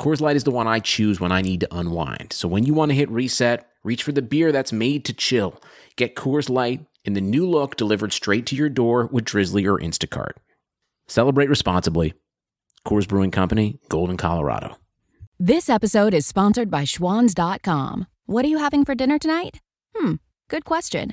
Coors Light is the one I choose when I need to unwind. So when you want to hit reset, reach for the beer that's made to chill. Get Coors Light in the new look delivered straight to your door with Drizly or Instacart. Celebrate responsibly. Coors Brewing Company, Golden, Colorado. This episode is sponsored by Schwans.com. What are you having for dinner tonight? Hmm, good question.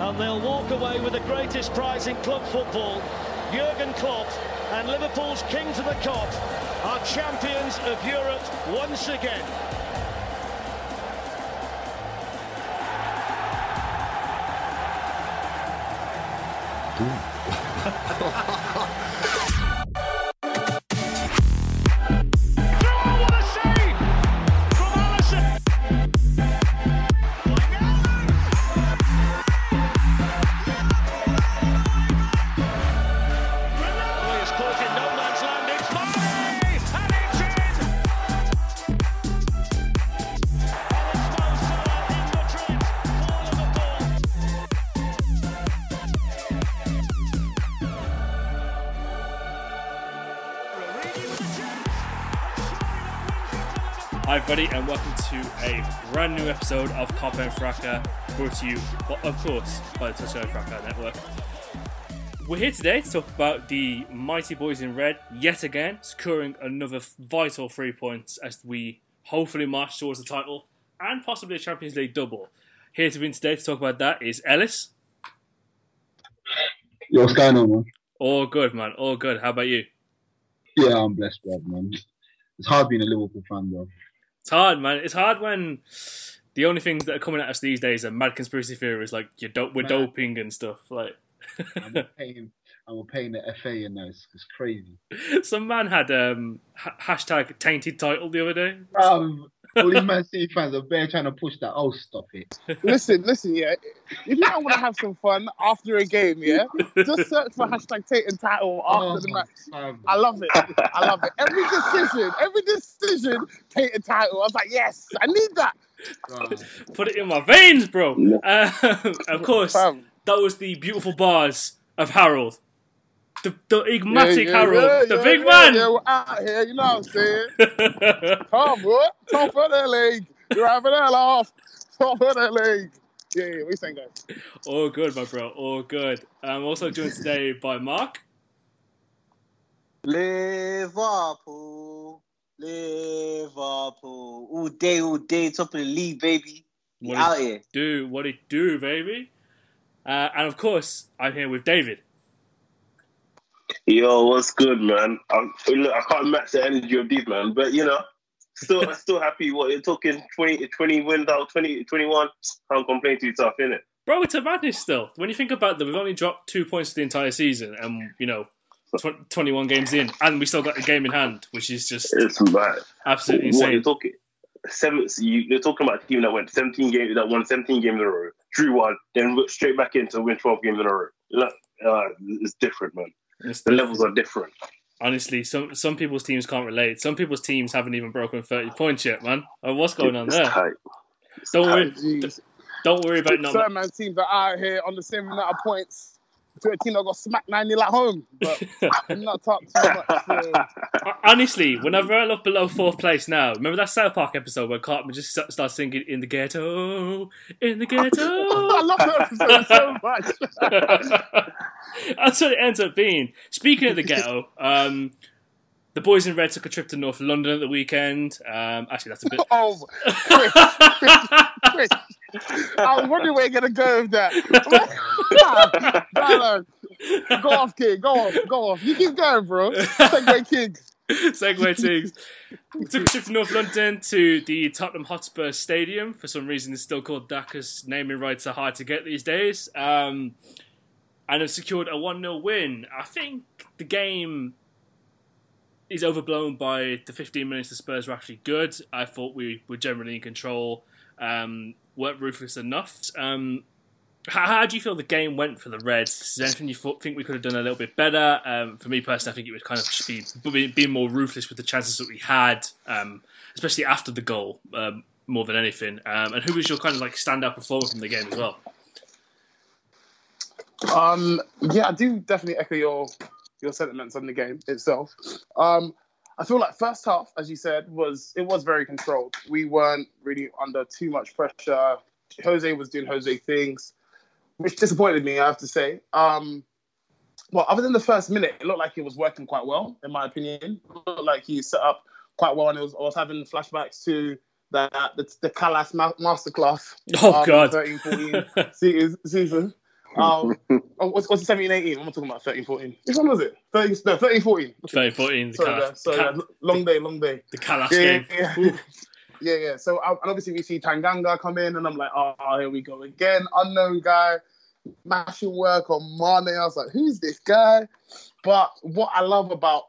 and they'll walk away with the greatest prize in club football. Jurgen Klopp and Liverpool's king to the cop are champions of Europe once again. Oh, Hi, everybody, and welcome to a brand new episode of Copper and Fracca, brought to you, well, of course, by the Touchdown Fracca Network. We're here today to talk about the mighty boys in red yet again, securing another vital three points as we hopefully march towards the title and possibly a Champions League double. Here to win today to talk about that is Ellis. Yo, what's going on, man? All good, man. All good. How about you? Yeah, I'm blessed, bro, man. It's hard being a Liverpool fan, bro. It's hard, man. It's hard when the only things that are coming at us these days are mad conspiracy theories, like you're do- we're Man. doping and stuff. Like I'm paying, I'm paying the FA and that. It's, it's crazy. some man had um ha- hashtag tainted title the other day. Um, all these Man City fans are bare trying to push that. Oh, stop it. listen, listen, yeah. If you don't want to have some fun after a game, yeah, just search for hashtag Tate and title after Oh, the match. fam. I love it. I love it. Every decision, every decision, Tate and title. I was like, yes, I need that. Put it in my veins, bro. Um, of course, that was the beautiful bars of Harold, the the enigmatic Yeah, yeah, Harold, yeah, the yeah, big yeah, man. Yeah, we're out here. You know what I'm saying? Come, what? Top of the league. You're having that off. Top of the league. Yeah, yeah. What you saying, guys? All good, my bro. All good. I'm also joined today by Mark. Liverpool, Liverpool, all day, all day, top of the league, baby. What out it here. do? What it do, baby? Uh, and of course, I'm here with David. Yo, what's good, man? I'm, look, I can't match the energy of these, man. But you know, still, still happy. What you're talking 20, 20 wins out, 20, 21. Can't complain too tough, innit? Bro, it's a madness still. When you think about that, we've only dropped two points the entire season, and you know, tw- 21 games in, and we still got a game in hand, which is just It's mad. absolutely What you're talking? Seven. You, you're talking about a team that went 17 games, that won 17 games in a row, drew one, then went straight back into win 12 games in a row. Look, uh, it's different, man. It's The levels are different. Honestly, some some people's teams can't relate. Some people's teams haven't even broken 30 points yet, man. Oh, what's going on It's there? tight. Don't worry, Jeez. don't worry about not. Certain man teams are out here on the same amount of points to a team that got smacked 9 0 at home. But I'm not talking too much. So. Honestly, whenever I look below fourth place now, remember that South Park episode where Cartman just st- starts singing "In the Ghetto, in the ghetto? I love that episode so much. That's what it ends up being. Speaking of the ghetto, um, the boys in red took a trip to North London at the weekend. Um, actually, that's a bit. Oh, Chris, Chris, Chris. I was wondering where you're gonna go with that. Go off, kid. Go off. Go off. You keep going, bro. Segue king. Segue things. We took a trip to North London to the Tottenham Hotspur Stadium. For some reason, it's still called that because naming rights are hard to get these days. Um, and have secured a 1 0 win. I think the game is overblown by the 15 minutes the Spurs were actually good. I thought we were generally in control, um, weren't ruthless enough. Um, how, how do you feel the game went for the Reds? Is there anything you thought, think we could have done a little bit better? Um, for me personally, I think it would kind of just be be- being more ruthless with the chances that we had, um, especially after the goal, um, more than anything. Um, and who was your kind of like standout performer from the game as well? Um, yeah, I do definitely echo your your sentiments on the game itself. Um, I feel like first half, as you said, was it was very controlled. We weren't really under too much pressure. Jose was doing Jose things, which disappointed me, I have to say. Um, well, other than the first minute, it looked like it was working quite well, in my opinion. It looked like he set up quite well, and it was, I was having flashbacks to the the, the Callas ma- masterclass. Oh, God. 13, 14 se- season. Um, oh, what's, what's it, 17, 18? I'm not talking about 13, 14. Which one was it? 30, no, 13, 14. 13, 14, the Sorry, Callas- sorry, Cal- yeah, long day, long day. The Callas yeah, game. Yeah, yeah. yeah, yeah. So and obviously we see Tanganga come in, and I'm like, oh, here we go again. Unknown guy, mashing work on Mane. I was like, who's this guy? But what I love about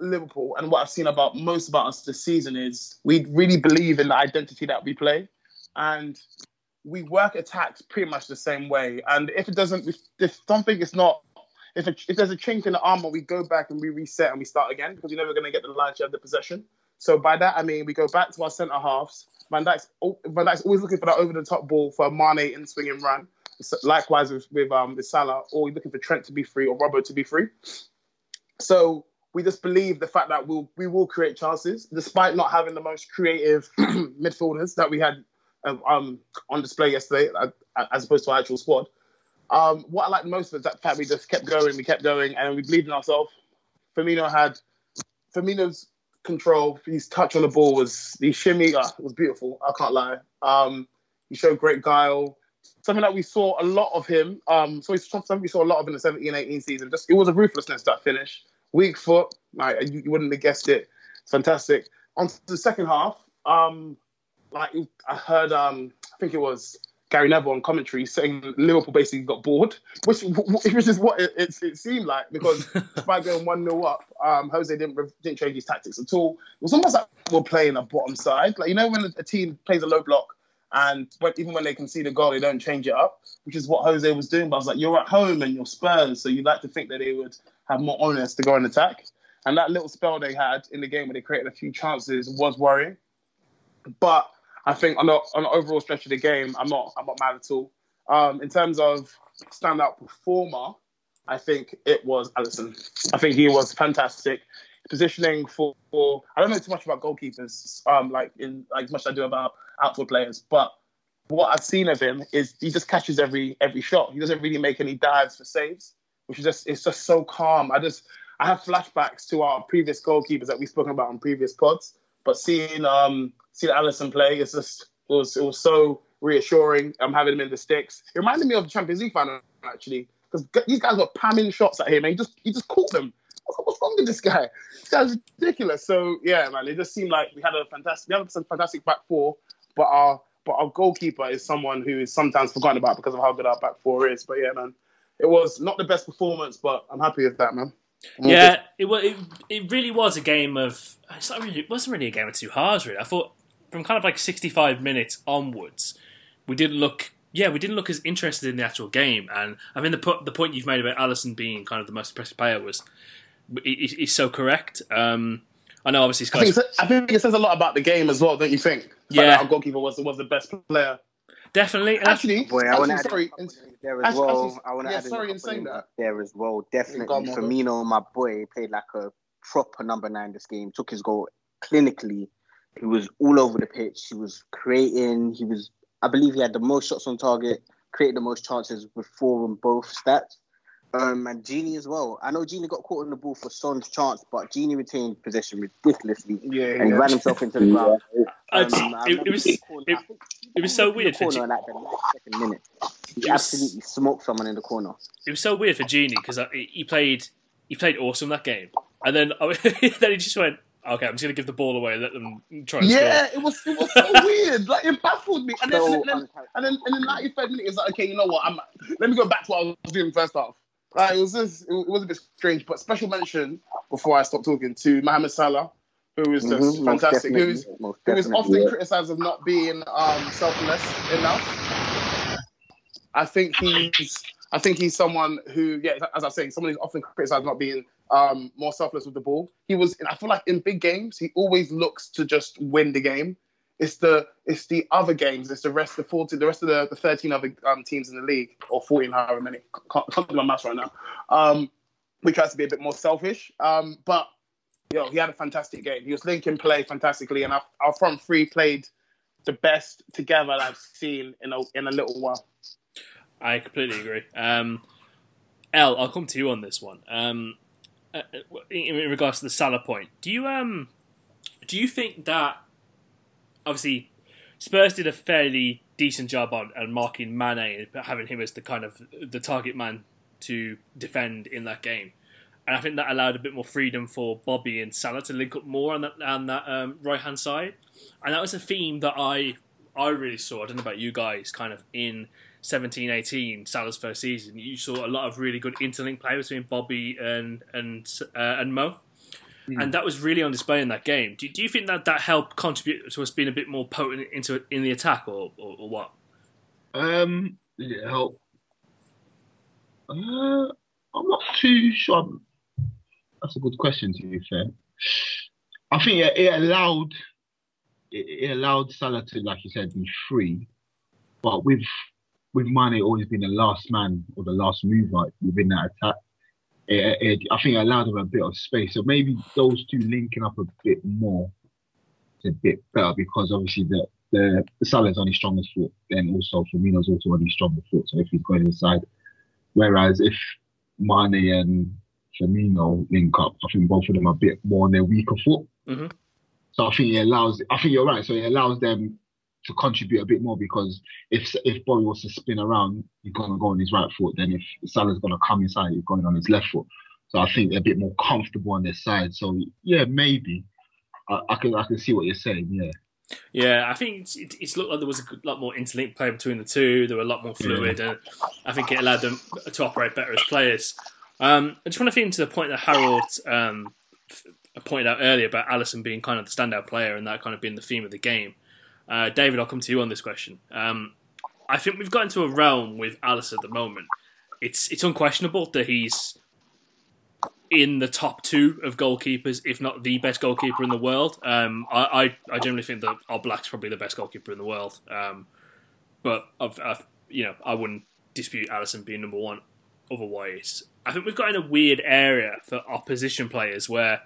Liverpool and what I've seen about most about us this season is we really believe in the identity that we play, and we work attacks pretty much the same way. And if it doesn't, if, if something is not, if, it, if there's a chink in the armor, we go back and we reset and we start again because you're never going to get the lion's of the possession. So by that I mean we go back to our centre halves. Van Dijk's, Van Dijk's always looking for that over the top ball for Mane in swing and run. Likewise with with um Salah, or looking for Trent to be free or Robbo to be free. So we just believe the fact that we'll we will create chances despite not having the most creative midfielders that we had um, on display yesterday, uh, as opposed to our actual squad. Um, what I liked most was that fact we just kept going, we kept going, and we believed in ourselves. Firmino had Firmino's control, his touch on the ball was the shimmy uh, was beautiful. I can't lie. Um, he showed great guile. Something that we saw a lot of him. Um, so something we saw a lot of in the 17-18 season. Just it was a ruthlessness that finish. Weak foot, like you, you wouldn't have guessed it. Fantastic. On to the second half, um, like I heard, um, I think it was Gary Neville on commentary saying Liverpool basically got bored, which which is what it, it, it seemed like because by going one 0 up, um, Jose didn't didn't change his tactics at all. It was almost like we're playing a bottom side, like you know when a team plays a low block and when, even when they can see the goal, they don't change it up, which is what Jose was doing. But I was like, you're at home and you're Spurs, so you'd like to think that they would have more onus to go and attack. And that little spell they had in the game where they created a few chances was worrying. But I think on the, on the overall stretch of the game, I'm not I'm not mad at all. Um, in terms of standout performer, I think it was Alisson. I think he was fantastic. Positioning for, for I don't know too much about goalkeepers, um, like in like as much as I do about outfield players, but what I've seen of him is he just catches every every shot. He doesn't really make any dives for saves, which is just it's just so calm. I just I have flashbacks to our previous goalkeepers that we've spoken about on previous pods, but seeing um seeing Alisson play, it's just it was it was so reassuring. I'm having him in the sticks. It reminded me of the Champions League final actually, because these guys were pamming shots at him, and he just he just caught them. What's wrong with this guy? This guy's ridiculous. So yeah, man, it just seemed like we had a fantastic, we had a fantastic back four, but our but our goalkeeper is someone who is sometimes forgotten about because of how good our back four is. But yeah, man, it was not the best performance, but I'm happy with that, man. I'm Yeah, it, it it really was a game of. It's not really, it wasn't really a game of two halves. Really, I thought from kind of like sixty-five minutes onwards, we didn't look. Yeah, we didn't look as interested in the actual game, and I mean the po- the point you've made about Alisson being kind of the most impressive player was is is so correct. Um, I know, obviously, I think, I think it says a lot about the game as well, don't you think? The fact Yeah. that our goalkeeper was was the best player. definitely. and that's- Actually, Boy, I want to add sorry. in in- there as actually- well. actually, I want to yeah, add in sorry in saying of that. there as well. Definitely, Go on, Morgan. Firmino, my boy, played like a proper number nine this game. Took his goal clinically. He was all over the pitch. He was creating. He was, I believe, he had the most shots on target, created the most chances with four on both stats. Um, and Gini as well. I know Gini got caught in the ball for Son's chance, but Gini retained possession ridiculously, Yeah, and he ran himself into the ground. Um, it, it was it, it was so weird for corner G- in, like second minute. He was- absolutely smoked someone in the corner. it was so weird for Gini because he played he played awesome that game, and then then he just went, okay, I'm just gonna give the ball away and let them try and Yeah, score. it was it was so weird. Like it baffled me. And then, So and then, and then, and then 93rd minute, it's like, okay, you know what? I'm. Let me go back to what I was doing first half. Like, it was just, it was a bit strange. But special mention before I stop talking to Mohamed Salah, who is just Mhm, fantastic. Who is who is definitely. often criticised of not being um, selfless enough. I think he's I think he's someone who, yeah, as I was saying, someone who's often criticised of not being um, more selfless with the ball. He was, I feel like in big games, he always looks to just win the game. It's the it's the other games. It's the rest of the 40, the rest of the, the thirteen other um, teams in the league or fourteen, however many. Can't, can't do my maths right now. Um, we tries to be a bit more selfish. Um, but yo, he had a fantastic game. He was linking play fantastically, and our, our front three played the best together I've seen in a in a little while. I completely agree. Um, L, I'll come to you on this one. Um, uh, in, in regards to the Salah point, do you um, do you think that obviously Spurs did a fairly decent job on, on marking Mane, but having him as the kind of the target man to defend in that game, and I think that allowed a bit more freedom for Bobby and Salah to link up more on that on that um, right hand side, and that was a theme that I I really saw. I don't know about you guys, kind of in 17, 18, Salah's first season, you saw a lot of really good interlink play between Bobby and and uh, and Mo, and that was really on display in that game. Do, do you think that that helped contribute to us being a bit more potent into in the attack, or or, or what? Um, did it help? Uh, I'm not too sure. That's a good question. To be fair, I think it, it allowed it, it allowed Salah to, like you said, be free, but with with Mane always being the last man or the last mover within that attack. It, it, I think it allowed him a bit of space. So maybe those two linking up a bit more is a bit better because obviously the the, the Salah's on his strongest foot, then also Firmino's also on his strongest foot. So if he's going inside, whereas if Mane and Firmino link up, I think both of them are a bit more on their weaker foot. Mhm. So I think it allows. I think you're right. So it allows them to contribute a bit more because if if Bobby was to spin around, he's gonna go on his right foot. Then if Salah's gonna come inside, he's going on his left foot. So I think they're a bit more comfortable on their side. So yeah, maybe I, I can I can see what you're saying. Yeah. Yeah, I think it's, it, it's looked like there was a lot more interlink play between the two. They were a lot more fluid, and I think it allowed them to operate better as players. Um, I just want to feed into the point that Harold um, pointed out earlier about Alisson being kind of the standout player and that kind of being the theme of the game. Uh, David, I'll come to you on this question. Um, I think we've got into a realm with Alisson at the moment. It's it's unquestionable that he's in the top two of goalkeepers, if not the best goalkeeper in the world. Um, I, I, I generally think that Oblak's probably the best goalkeeper in the world. Um, but I've, I've, you know, I wouldn't dispute Alisson being number one. Otherwise, I think we've got in a weird area for opposition players where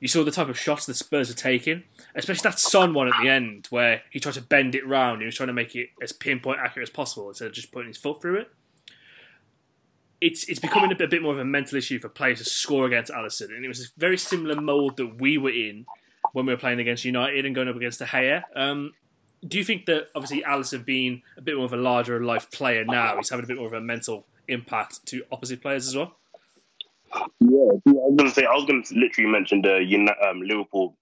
you saw the type of shots the Spurs are taking, especially that Son one at the end where he tried to bend it round. He was trying to make it as pinpoint accurate as possible instead of just putting his foot through it it's it's becoming a bit, a bit more of a mental issue for players to score against Alisson, and it was a very similar mold that we were in when we were playing against United and going up against De Gea. Um, do you think that obviously Alisson being a bit more of a larger life player now, he's having a bit more of a mental impact to opposite players as well? Yeah, I was gonna say I was gonna literally mention the um, Liverpool,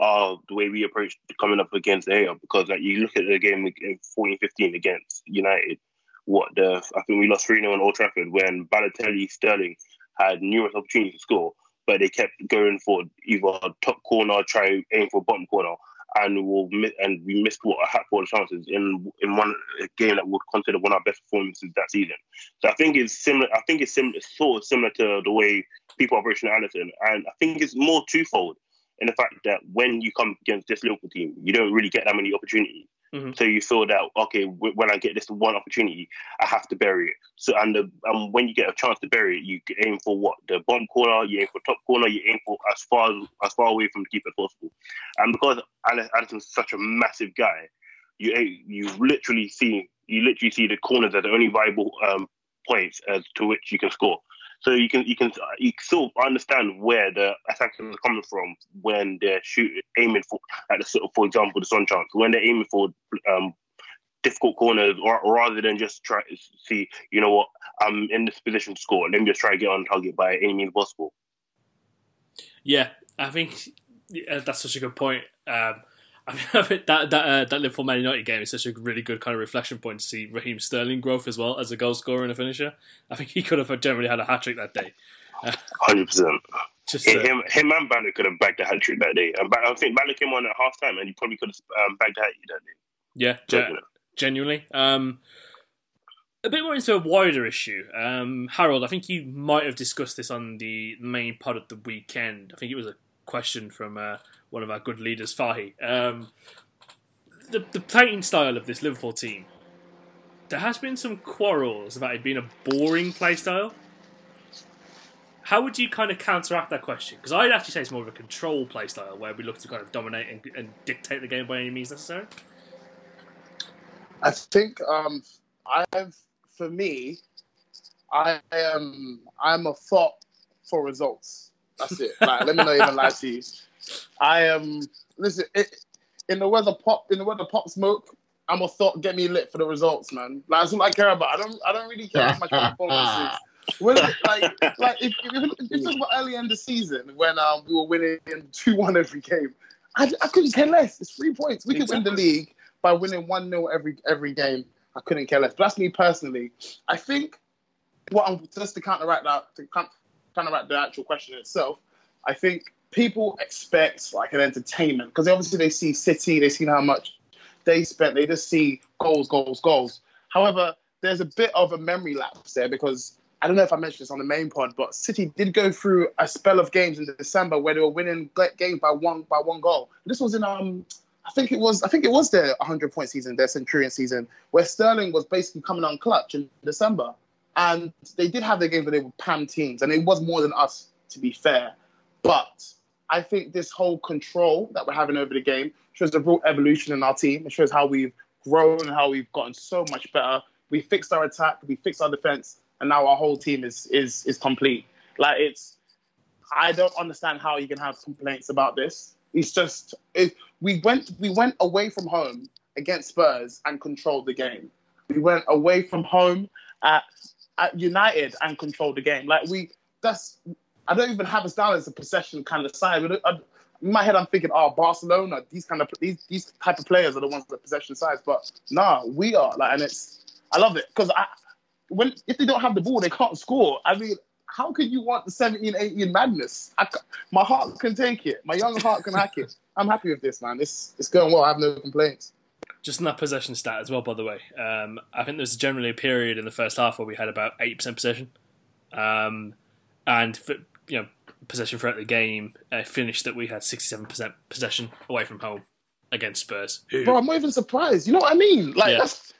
uh, the way we approached coming up against Air because like you look at the game in 14-15 against United, what the I think we lost three 0 on Old Trafford when Balotelli, Sterling had numerous opportunities to score, but they kept going for either top corner, try aim for bottom corner, and we'll and we missed what a hatful of chances in in one game that we'd consider one of our best performances that season. So I think it's similar. I think it's similar, sort of similar to the way people in Anderson, and I think it's more twofold in the fact that when you come against this Liverpool team, you don't really get that many opportunities. Mhm. So you feel that okay, w- when I get this one opportunity, I have to bury it. So and the, and when you get a chance to bury it, you aim for what the bottom corner, you aim for top corner, you aim for as far as far away from the keeper as possible. And because Alisson's such a massive guy, you you literally see you literally see the corners as the only viable um, points as to which you can score. So you can you can you can sort of understand where the attackers are coming from when they're shooting, aiming for, at the sort of, for example, the Son chance when they're aiming for um, difficult corners, or, rather than just try to see, you know what, I'm in this position to score. Let me just try to get on target by any means possible. Yeah, I think that's such a good point. Um, I mean, that that uh, that Liverpool Man United game is such a really good kind of reflection point to see Raheem Sterling growth as well as a goal scorer and a finisher. I think he could have generally had a hat trick that day. Hundred percent. Just uh, him, him and Bala could have bagged a hat trick that day. And I think Bala came on at half time and he probably could have um, bagged a hat trick that day. Yeah, gen- genuinely. Um, a bit more into a wider issue. Um, Harold, I think you might have discussed this on the main pod of the weekend. I think it was a question from uh, one of our good leaders, Fahi. Um, the, the playing style of this Liverpool team, there has been some quarrels about it being a boring play style. How would you kind of counteract that question? Because I'd actually say it's more of a control play style where we look to kind of dominate and, and dictate the game by any means necessary. I think um, I've for me, I am I'm a thought for results. That's it. Like, let me not even lie to you. I am listen. It, in the weather pop in the weather pop smoke. I'm a thought. Get me lit for the results, man. Like, that's what I care about. I don't. I don't really care how my performance is. When, like, like if, if, if this was early in the season when um, we were winning two one every game, I, I couldn't care less. It's three points. We exactly. could win the league by winning one 0 every every game. I couldn't care less. But that's me personally. I think what I'm just to counteract that to counteract the actual question itself. I think people expect like an entertainment because obviously they see City, they see how much they spent, they just see goals, goals, goals. However, there's a bit of a memory lapse there because I don't know if I mentioned this on the main pod, but City did go through a spell of games in December where they were winning games by one by one goal. This was in um I think it was I think it was their 100 point season, their Centurion season, where Sterling was basically coming on clutch in December, and they did have their games where they were pam teams, and it was more than us to be fair, but I think this whole control that we're having over the game shows a real evolution in our team. It shows how we've grown and how we've gotten so much better. We fixed our attack, we fixed our defense, and now our whole team is is is complete. Like it's, I don't understand how you can have complaints about this. It's just it, we went we went away from home against Spurs and controlled the game. We went away from home at, at United and controlled the game. Like we that's I don't even have us down as a possession kind of side. in my head, I'm thinking, oh, Barcelona, these kind of these these type of players are the ones that possession sides. But nah, we are like, and it's I love it because I when if they don't have the ball, they can't score. I mean, how could you want the 17, 18 madness? I, my heart can take it. My young heart can hack it. I'm happy with this, man. It's it's going well. I have no complaints. Just in that possession stat as well, by the way. Um, I think there's generally a period in the first half where we had about eight percent possession, um, and for, you know possession throughout the game. Uh, finished that we had 67% possession away from home against Spurs. Who... Bro, I'm not even surprised. You know what I mean? Like yeah. that's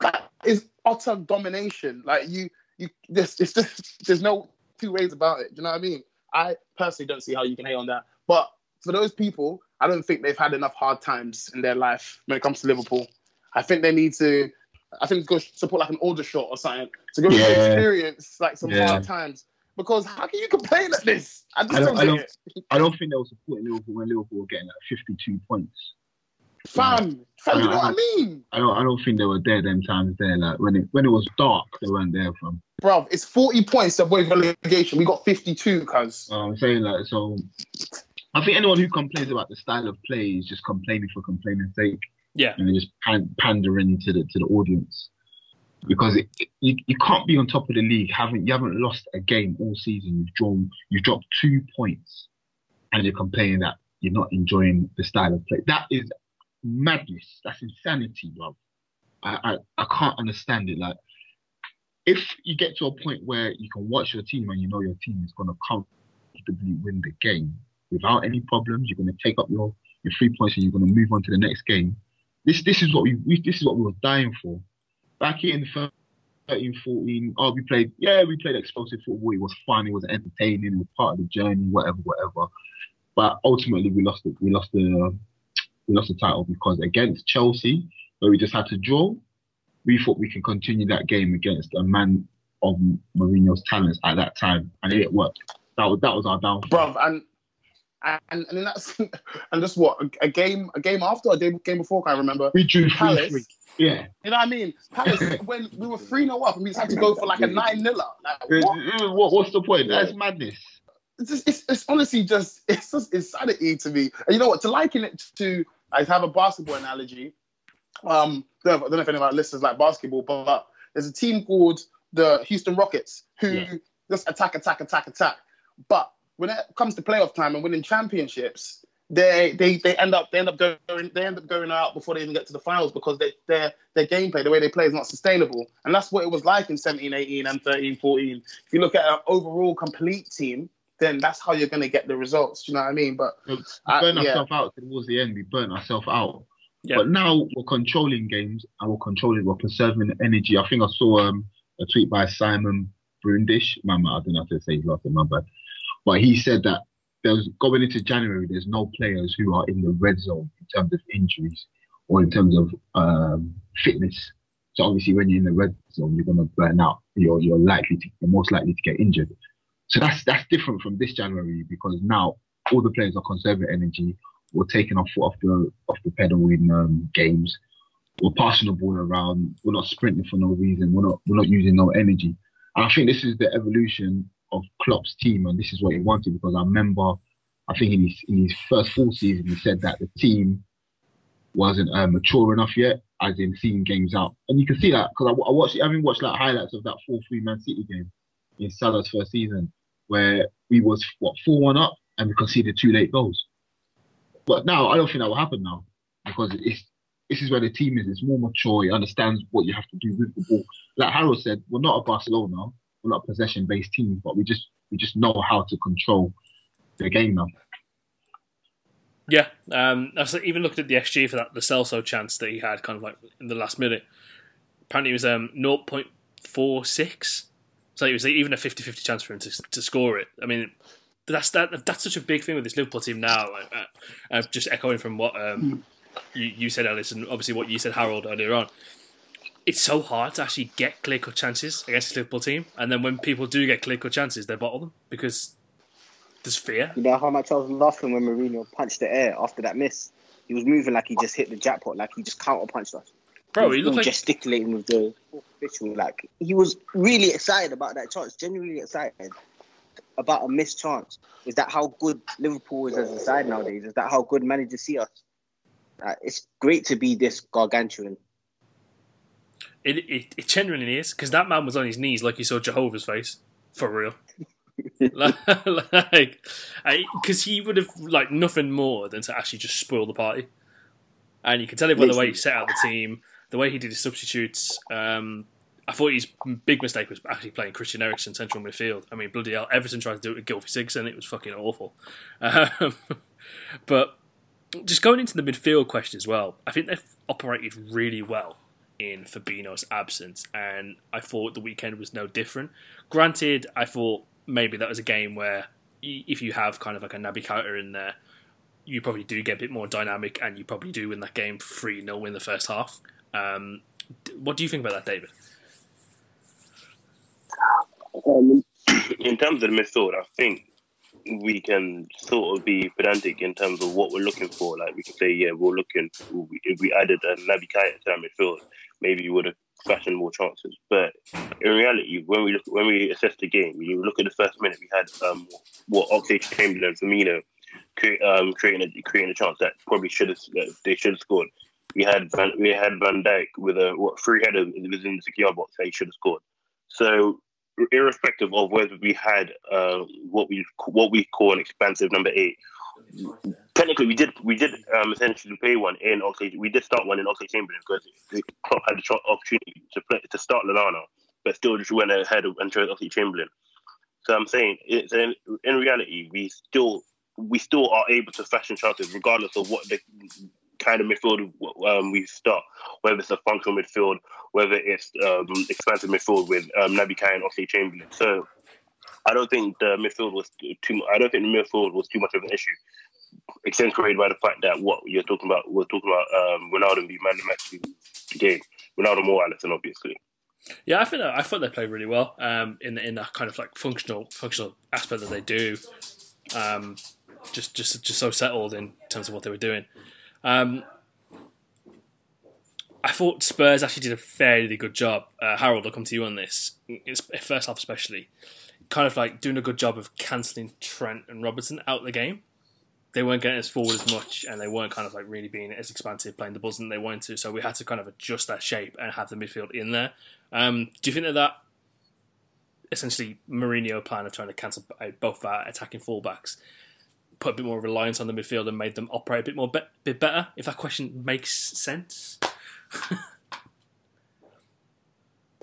that is utter domination. Like you, you, there's, it's just, there's no two ways about it. Do you know what I mean? I personally don't see how you can hate on that. But for those people, I don't think they've had enough hard times in their life when it comes to Liverpool. I think they need to. I think go support like an Aldershot or something to go yeah. experience like some yeah. hard times because how can you complain at this? I, I don't, I don't, I don't think they were supporting Liverpool when Liverpool were getting like 52 points. Fam, fam, you know what I mean? I don't, I don't think they were there them times there. Like when it when it was dark, they weren't there from. Bro, it's 40 points to avoid relegation. We got 52, cuz. Uh, I'm saying like so. I think anyone who complains about the style of play is just complaining for complaining's sake. Yeah. And just pandering to the to the audience because it, you, you can't be on top of the league. Haven't you haven't lost a game all season. You've drawn, you've dropped two points, and you're complaining that you're not enjoying the style of play. That is madness. That's insanity, bro. I, I, I can't understand it. Like, if you get to a point where you can watch your team and you know your team is going to comfortably win the game without any problems, you're going to take up your, your three points and you're going to move on to the next game. This this is what we, we this is what we were dying for back in 13, 14, oh, we played, yeah, we played explosive football. It was fun. It was entertaining. It was part of the journey, whatever, whatever. But ultimately, we lost it. We lost the, we lost the title because against Chelsea, where we just had to draw, we thought we can continue that game against a man of Mourinho's talents at that time, and it worked. That was that was our downfall. Bruv, and and and then that's and just what a, game a game after a game, game before, I remember? We drew Palace. three. Yeah. You know what I mean? Palace when we were three 0 up and we just had to go for like a nine 0 Like what? what- what's the point? That's madness. It's, just, it's it's honestly just it's just insanity to me. And you know what? To liken it to I have a basketball analogy. Um, I don't know if- I don't know if any of our listeners like basketball, but there's a team called the Houston Rockets who Yeah. just attack, attack, attack, attack. But when it comes to playoff time and winning championships, they they they end up they end up going they end up going out before they even get to the finals because they, their their gameplay, the way they play, is not sustainable. And that's what it was like in 17, 18, and 13, 14. If you look at an overall complete team, then that's how you're going to get the results. Do you know what I mean? But We I- burn yeah. ourselves out towards the end. We burn ourselves out. Yeah. But now we're controlling games and we're controlling, we're conserving energy. I think I saw um, a tweet by Simon Brundish. Mama, I don't know how to say his last name, my bad. But he said that there's going into January, there's no players who are in the red zone in terms of injuries or in terms of um, fitness. So obviously, when you're in the red zone, you're going to burn out. You're you're likely to, you're most likely to get injured. So that's that's different from this January because now all the players are conserving energy. We're taking our foot off the off the pedal in um, games. We're passing the ball around. We're not sprinting for no reason. We're not we're not using no energy. And I think this is the evolution of Klopp's team, and this is what he wanted because I remember, I think in his in his first full season, he said that the team wasn't uh, mature enough yet, as in seeing games out. And you can see that because I, I watched, I haven't watched like highlights of that four three Man City game in Salah's first season, where we was what four one up and we conceded two late goals. But now I don't think that will happen now because it's this is where the team is. It's more mature. It understands what you have to do with the ball. Like Harold said, we're not a Barcelona. We're not possession-based teams, but we just we just know how to control the game now. Yeah, um, I was even looking at the XG for that the Celso chance that he had, kind of like in the last minute. Apparently, it was um 0.46. So it was even a 50-50 chance for him to, to score it. I mean, that's that that's such a big thing with this Liverpool team now. Uh, uh, just echoing from what um, you, you said, Alice, and obviously what you said, Harold, earlier on. It's so hard to actually get clear cut chances against this Liverpool team, and then when people do get clear cut chances, they bottle them because there's fear. You know how much I was laughing when Mourinho punched the air after that miss? He was moving like he just hit the jackpot, like he just counter punched us. Bro, he was looked like gesticulating with the official. Like he was really excited about that chance, genuinely excited about a missed chance. Is that how good Liverpool is as a side nowadays? Is that how good managers see us? Uh, it's great to be this gargantuan. It, it, it genuinely is because that man was on his knees like you saw Jehovah's face for real. like, because he would have like nothing more than to actually just spoil the party, and you can tell it by the way he set out the team, the way he did his substitutes. Um, I thought his big mistake was actually playing Christian Eriksen central midfield. I mean, bloody hell, Everton tried to do it with Gylfi Sigurdsson, it was fucking awful. Um, but just going into the midfield question as well, I think they've operated really well in Fabinho's absence, and I thought the weekend was no different. Granted, I thought maybe that was a game where if you have kind of like a Naby Keita in there, you probably do get a bit more dynamic, and you probably do win that game 3 0 in the first half. Um, what do you think about that, David? Um, in terms of the midfield, I think we can sort of be pedantic in terms of what we're looking for. Like we can say, yeah, we're looking. If we added a Naby Keita to our midfield, maybe you would have fashioned more chances. But in reality, when we look, when we assess the game, you look at the first minute, we had um, what Oxlade Chamberlain, Firmino, create, um, creating a, creating a chance that probably should have they should have scored. We had Van, we had Van Dijk with a what three header within the six yard box that he should have scored. So irrespective of whether we had uh, what we what we call an expansive number eight, technically we did we did um, essentially play one in Oxlade. We did start one in Oxlade Chamberlain because the Klopp had the opportunity to play to start Lallana, but still just went ahead and chose Oxlade Chamberlain. So I'm saying it's in, in reality we still we still are able to fashion chances regardless of what the kind of midfield um, we start, whether it's a functional midfield, whether it's um, expansive midfield with um, Naby Keita and Oxlade Chamberlain. So I don't think the midfield was too. I don't think the midfield was too much of an issue, accentuated by the fact that what you're talking about, we're talking about um, Ronaldo being man the match game, Ronaldo more Alisson, obviously. Yeah, I think I thought they played really well um, in in that kind of like functional functional aspect that they do. Um, just just just so settled in terms of what they were doing. Um, I thought Spurs actually did a fairly good job. Uh, Harold, I'll come to you on this. It's, first half, especially, kind of like doing a good job of cancelling Trent and Robertson out of the game. They weren't getting us forward as much, and they weren't kind of like really being as expansive playing the buzz that they wanted to. So we had to kind of adjust that shape and have the midfield in there. Um, do you think that that essentially Mourinho plan of trying to cancel out both our attacking fullbacks put a bit more reliance on the midfield and made them operate a bit more be- bit better? If that question makes sense.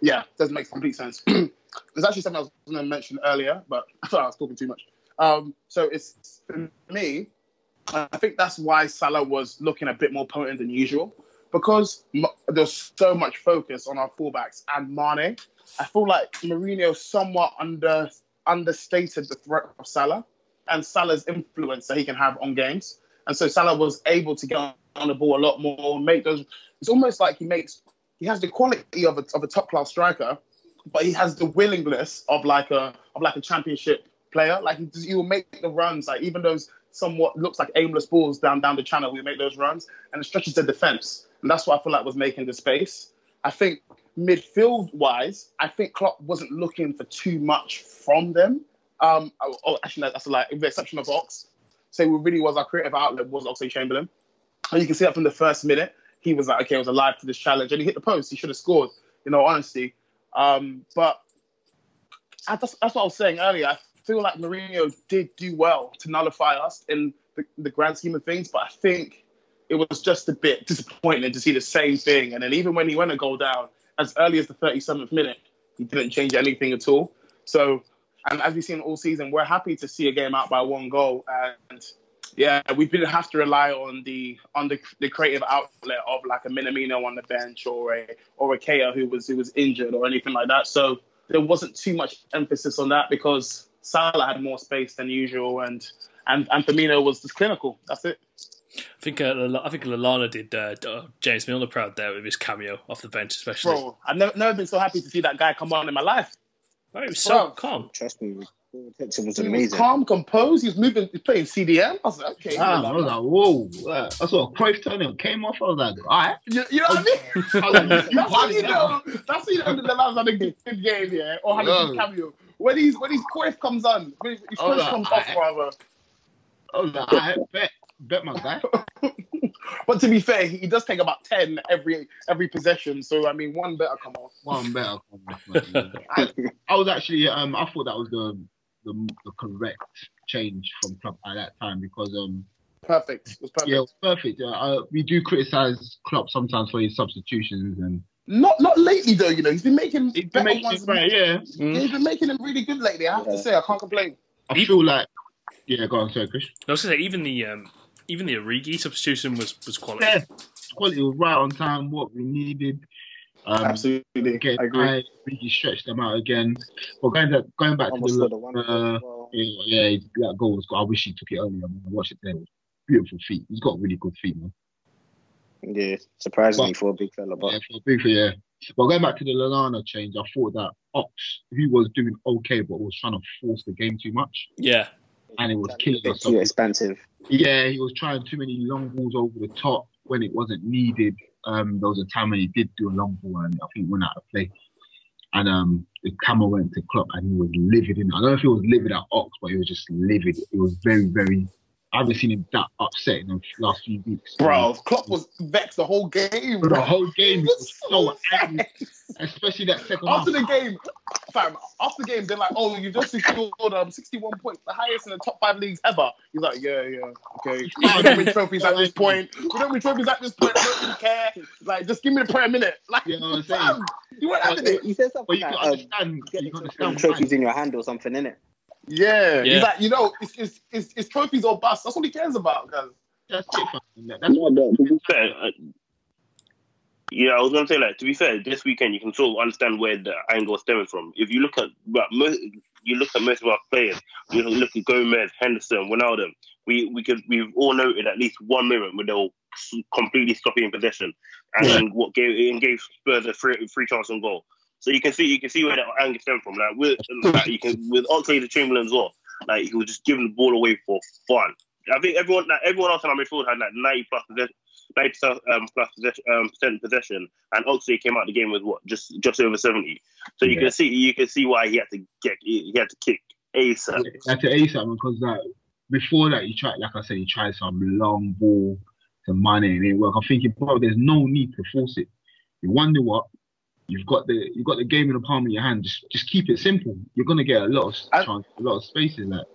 yeah, it does make complete sense. There's actually something I was going to mention earlier, but I thought I was talking too much. Um, so it's for me. I think that's why Salah was looking a bit more potent than usual because there's so much focus on our fullbacks and Mane. I feel like Mourinho somewhat under understated the threat of Salah and Salah's influence that he can have on games. And so Salah was able to get on the ball a lot more, make those. It's almost like he makes he has the quality of a of a top class striker, but he has the willingness of like a of like a championship player. Like he, he will make the runs, like even those somewhat looks like aimless balls down down the channel. We make those runs, and it stretches the defense, and that's what I feel like was making the space. I think midfield wise, I think Klopp wasn't looking for too much from them. Um, oh, oh actually, that's a. With the exception of Ox, so who really was our creative outlet was Oxlade-Chamberlain. And you can see that from the first minute, he was like, okay, I was alive to this challenge, and he hit the post. He should have scored, you know, honestly. Um, but that's, that's what I was saying earlier. I feel like Mourinho did do well to nullify us in the, the grand scheme of things, but I think it was just a bit disappointing to see the same thing. And then even when he went a goal down, as early as the 37th minute, he didn't change anything at all. So, and as we've seen all season, we're happy to see a game out by one goal. And yeah, we didn't have to rely on the on the, the creative outlet of like a Minamino on the bench or a or a Kea who was who was injured or anything like that. So there wasn't too much emphasis on that because Salah had more space than usual and and, and Firmino was just clinical. That's it. I think uh, I think Lallana did uh, uh, James Milner proud there with his cameo off the bench, especially. Bro, I've never, never been so happy to see that guy come on in my life. Oh, he was so Bro. calm. Trust me, Attention was amazing. He was calm, composed. He was moving. He's playing CDM. I was like, okay. Ah, I was like, whoa. Uh, I saw Cruyff turn and came off. I was like, all right. You, you know what I mean? that's how you know. That's how you know the lads had a good game, yeah, or had a good cameo. When he's when his Cruyff comes on, when his Cruyff like, comes off, rather. Was like, I bet, bet my guy. but to be fair, he does take about ten every every possession. So I mean, one better come off. One better come off. I, I was actually, um, I thought that was the the, the correct change from Klopp at that time because um perfect. It was perfect. Yeah, it was perfect. Uh, we do criticize Klopp sometimes for his substitutions and. Not not lately though, you know. He's been making he's been making ones. Right, yeah. Mm. He's been making them really good lately. I have yeah. to say, I can't complain. I feel like, yeah. Go on, sorry, Chris. I was gonna say even the um, even the Origi substitution was was quality. Yeah, quality was right on time. What we needed. Um, Absolutely, again, I agree. I really stretched them out again. But going back, going back Almost to the, one uh, well. yeah, yeah, that goal was. Good. I wish he took it earlier. I, mean, watched it there. It beautiful feet. He's got really good feet, man. Yeah, surprisingly but, for a big fella. But yeah, for a big fella, yeah. But going back to the Lallana change, I thought that Ox, who was doing okay, but was trying to force the game too much. Yeah. And it was killing us. Too expensive. Yeah, he was trying too many long balls over the top when it wasn't needed. Um, there was a time when he did do a long ball and I think went out of play. And um, the camera went to Klopp and he was livid in. I don't know if he was livid at Ox, but he was just livid. It was very, very I haven't seen him that upset in the last few weeks. Bro, Klopp was vexed the whole game. Bro. The whole game he was so angry, especially that second After half. the game, fam, after the game, they're like, "Oh, you just scored um, 61 points, the highest in the top five leagues ever." He's like, "Yeah, yeah, okay. We don't win trophies at this point. We don't win trophies at this point. I don't really care. Like, just give me the per minute. Like, you know what I'm saying? You weren't having it. You said something. Well, you like, can understand. Um, you can understand trophies in your hand or something, innit? Yeah, yeah. he's like, you know, it's, it's, it's, it's trophies or bust. That's what he cares about, guys. That's it. That's what. To be fair, uh, yeah, I was gonna say like to be fair, this weekend you can sort of understand where the angle is stemming from. If you look at but most, you look at most of our players, you look at Gomez, Henderson, Ronaldo. We we could we've all noted at least one moment where they'll completely stop in possession, and yeah. what gave and gave Spurs a free, free chance on goal. So you can see you can see where the anger stemmed from. Like with like you can with Oxlade Chamberlain as well. Like he was just giving the ball away for fun. I think everyone like everyone else in our midfield had like ninety plus possession, ninety um, plus possession, um, percent possession, and Oxlade came out the game with what just just over seventy. So you Yeah. can see you can see why he had to get he had to kick ASAP. That's an ASAP because like before that he tried like I said he tried some long ball to money and it didn't. I'm thinking, bro, there's no need to force it. You wonder what? You've got the you've got the game in the palm of your hand. Just just keep it simple. You're gonna get a lot of I- chance, a lot of spaces. Like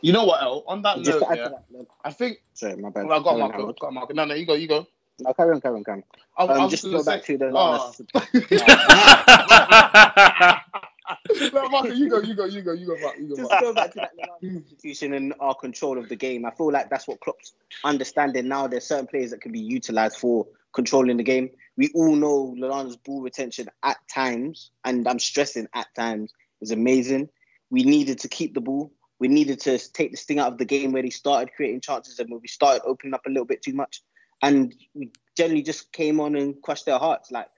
You know what, El? On that Just note, yeah, to that, I think. sorry, my bad. Well, I got Carry on, Marco. Got Marco. No, no, you go. You go. No, carry on, carry on, carry on. I, I Um, was just gonna go back say- to the Oh. no, Marco, you go. You go. You go. You go. Marco, you go. Just go back to that Lallana substitution and our control of the game. I feel like that's what Klopp's understanding now. There's certain players that can be utilized for controlling the game. We all know Lallana's ball retention at times, and I'm stressing at times, is amazing. We needed to keep the ball. We needed to take the sting out of the game where he started creating chances and when we started opening up a little bit too much. And we generally just came on and crushed their hearts. Like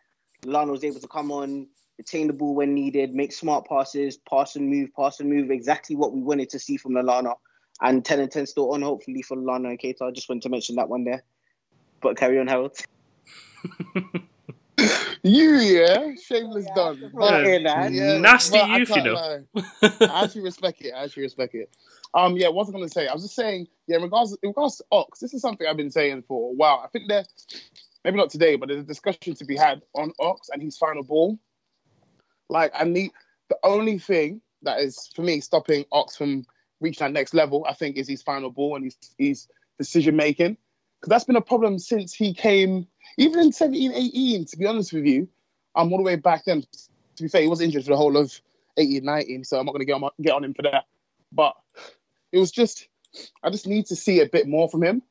Lallana was able to come on, retain the ball when needed, make smart passes, pass and move, pass and move, exactly what we wanted to see from Lallana. And 10 and 10 still on, hopefully, for Lallana and Keita. I just wanted to mention that one there. But carry on, Harold. You, yeah, shameless done. Right here, lad. Nasty but youth, you can't know. lie. I actually respect it. I actually respect it. Um, yeah, what was I going to say? I was just saying, yeah, in regards in regards to Ox, this is something I've been saying for a while. I think there's maybe not today, but there's a discussion to be had on Ox and his final ball. Like, I need the only thing that is for me stopping Ox from reaching that next level. I think is his final ball and his his decision making because that's been a problem since he came, even in 17, 18, To be honest with you, um, all the way back then. To be fair, he was injured for the whole of 18, 19, so I'm not going to get on, get on him for that. But it was just, I just need to see a bit more from him,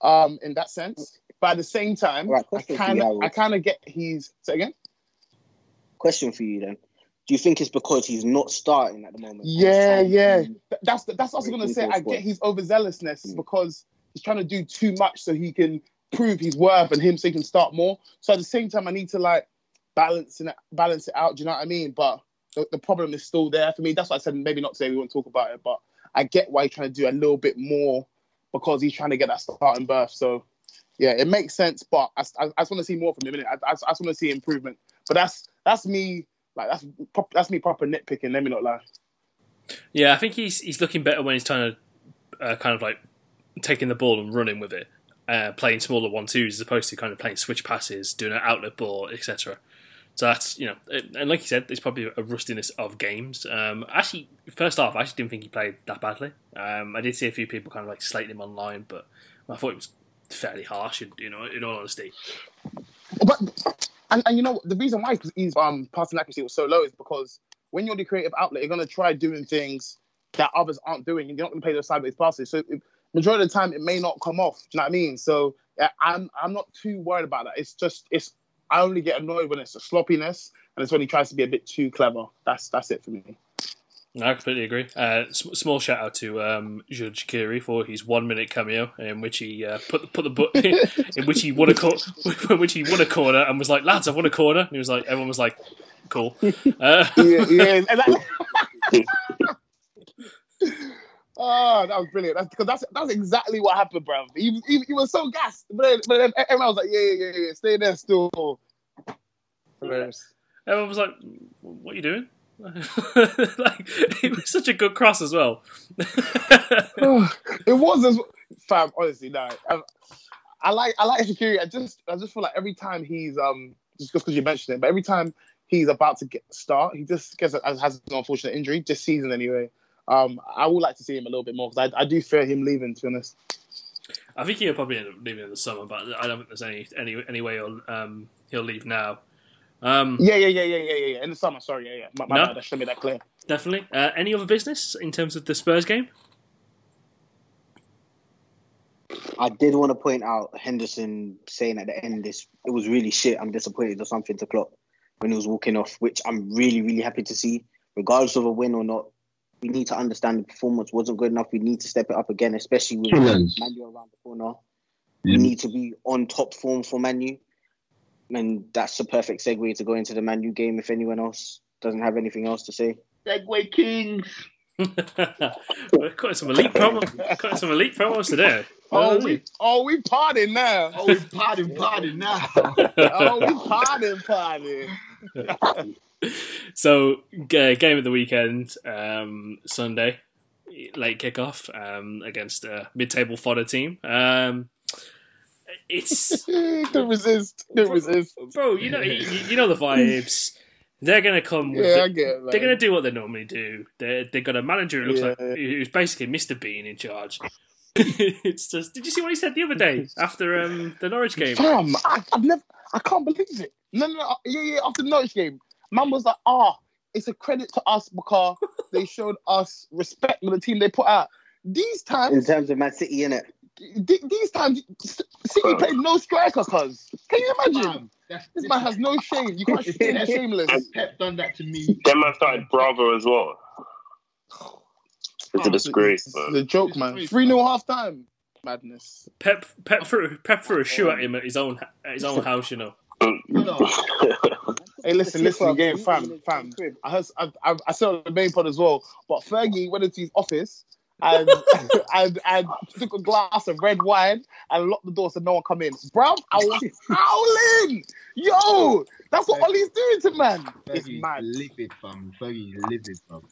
um, in that sense. But at the same time, Right, I question for you, kind of, I kind of get he's. Say again. Question for you then. Do you think it's because he's not starting at the moment? Yeah, yeah. to- That's that's what I was gonna say. I get his overzealousness Mm. because he's trying to do too much so he can prove his worth and him so he can start more. So at the same time, I need to like balance and balance it out. Do you know what I mean? But the, the problem is still there for me. That's why I said maybe not today. We won't talk about it, but I get why he's trying to do a little bit more because he's trying to get that starting berth. So yeah, it makes sense. But I, I, I just want to see more from him. I, I, just- I just want to see improvement. But that's that's me. Like that's that's me proper nitpicking. Let me not lie. Yeah, I think he's he's looking better when he's trying to uh, kind of like taking the ball and running with it, uh, playing smaller one twos as opposed to kind of playing switch passes, doing an outlet ball, etc. So that's you know, and like you said, it's probably a rustiness of games. Um, actually, first off, I actually didn't think he played that badly. Um, I did see a few people kind of like slating him online, but I thought it was fairly harsh. You know, in all honesty. But and, and you know the reason why his um passing accuracy was so low is because when you're the creative outlet, you're gonna try doing things that others aren't doing, and you're not gonna play those sideways passes. So if, majority of the time, it may not come off. Do you know what I mean? So yeah, I'm I'm not too worried about that. It's just it's I only get annoyed when it's a sloppiness and it's when he tries to be a bit too clever. That's that's it for me. No, I completely agree. Uh, s- small shout out to um, Shaqiri for his one minute cameo in which he uh, put put the book in which he won a cor- in which he won a corner and was like, "Lads, I've won a corner." And he was like, everyone was like, "Cool." Uh, yeah, yeah. And that, oh, that was brilliant. That's because that's that's exactly what happened, bro. He, he, he was so gassed, but then, but then everyone was like, yeah, yeah, yeah, yeah, stay there still. Hilarious. everyone was like, "What are you doing?" like it was such a good cross as well. it was as fam. Honestly, no. I, I like I like Shaqiri. I just I just feel like every time he's um just because you mentioned it, but every time he's about to get start, he just gets a, has an unfortunate injury this season anyway. Um, I would like to see him a little bit more because I, I do fear him leaving. To be honest. I think he'll probably end up leaving in the summer, but I don't think there's any any any way he'll um, he'll leave now. Um, Yeah, yeah, yeah, yeah, yeah, yeah, yeah. In the summer, sorry, yeah, yeah. My, my No? bad. I should have made that clear. Definitely. Uh, any other business in terms of the Spurs game? I did want to point out Henderson saying at the end this it was really shit. I'm disappointed or something to Klopp when he was walking off, which I'm really really happy to see. Regardless of a win or not, we need to understand the performance wasn't good enough. We need to step it up again, especially with Killers. Manu around the corner. Yeah. We need to be on top form for Manu. and that's the perfect segue to go into the Man U game. If anyone else doesn't have anything else to say, Segue Kings. We're cutting some elite promos. Cutting some elite promos today. Oh, we, oh, we partying now. Oh, we partying, partying now. oh, we partying, partying. so g- game of the weekend, um, Sunday, late kickoff um, against a mid-table fodder team. Um, it's Couldn't resist. Couldn't resist. bro, you know, you, you know the vibes. They're gonna come. With Yeah, the- I get it. They're gonna do what they normally do. They they got a manager who looks like who's basically Mr. Bean in charge. it's just. Did you see what he said the other day after um, the Norwich game? Fam, I, I've never, I can't believe it. No, no, no, yeah, yeah. After the Norwich game, man was like, "Ah, it's a credit to us because they showed us respect for the team they put out." These times, in terms of Man City, innit? th- these times, City played no striker. Cause can you imagine? Fam, that's, This man has no shame. You can't say they're shameless. Pep done that to me. Then man started Bravo as well. It's a disgrace, It's man. a joke, man. Three 0 half time. Madness. Pep Pep threw Pep threw a shoe at him at his own at his own house. You know. Hey, listen, listen again, fam, fam. I heard, I, I, I said on the main pod as well, but Fergie went into his office and and and took a glass of red wine and locked the door so no one come in. Bro, I was howling. Yo, that's what Ollie's doing to man. It's Fergie's mad. livid, fam. Fergie's livid, fam.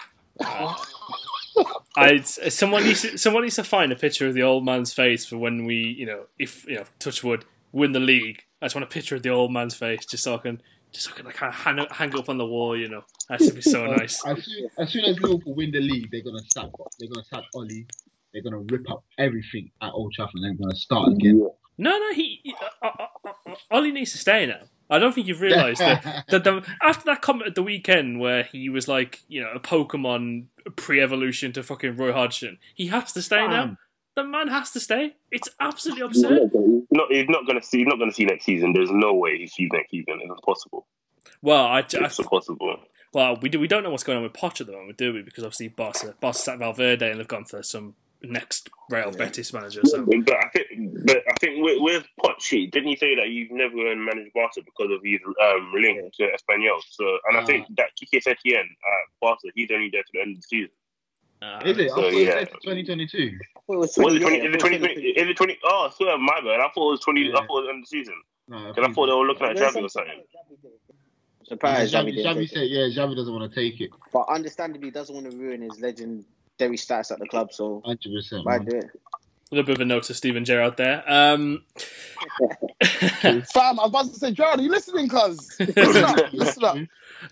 I uh, someone needs to, someone needs to find a picture of the old man's face for when we you know if you know touch wood win the league. I just want a picture of the old man's face just so I can just so I can like hang, hang up on the wall. You know, that should be so nice. As soon, as soon as Liverpool win the league, they're gonna sack. They're gonna sack Ollie. They're gonna rip up everything at Old Trafford. and They're gonna start again. No, no, he, he uh, uh, uh, uh, Ollie needs to stay now. I don't think you've realised that, that the, after that comment at the weekend where he was like, you know, a Pokemon pre-evolution to fucking Roy Hodgson, he has to stay now. Fam. The man has to stay. It's absolutely absurd. No, he's not gonna see. He's not gonna see next season. There's no way he sees next season. It's impossible. Well, I, I, It's impossible. well, we do, we don't know what's going on with Poch at the moment, do we? Because obviously Barca, Barca sat Valverde and they've gone for some next Real Betis manager. So But I think, but I think with, with Poch, didn't he say that he's never going to manage Barca because of his um, link to Espanyol? So, and I think that Quique Setien at Barca, he's only there to the end of the season. Uh, Is it? I thought yeah. it said 2022. Was it 20? Is it 20? Is it 20? Oh, sorry, my bad. I thought it was 20. I thought it was end of the season. No, Because I thought they were looking at Xavi or something. Surprised Xavi Xavi, didn't said, yeah, Xavi doesn't want to take it. But understandably, he doesn't want to ruin his legendary status at the club, so 100%. why man. do it? A little bit of a note to Steven Gerrard there. Um, Fam, I was about to say, Gerrard, are you listening, cuz? Listen up, listen up.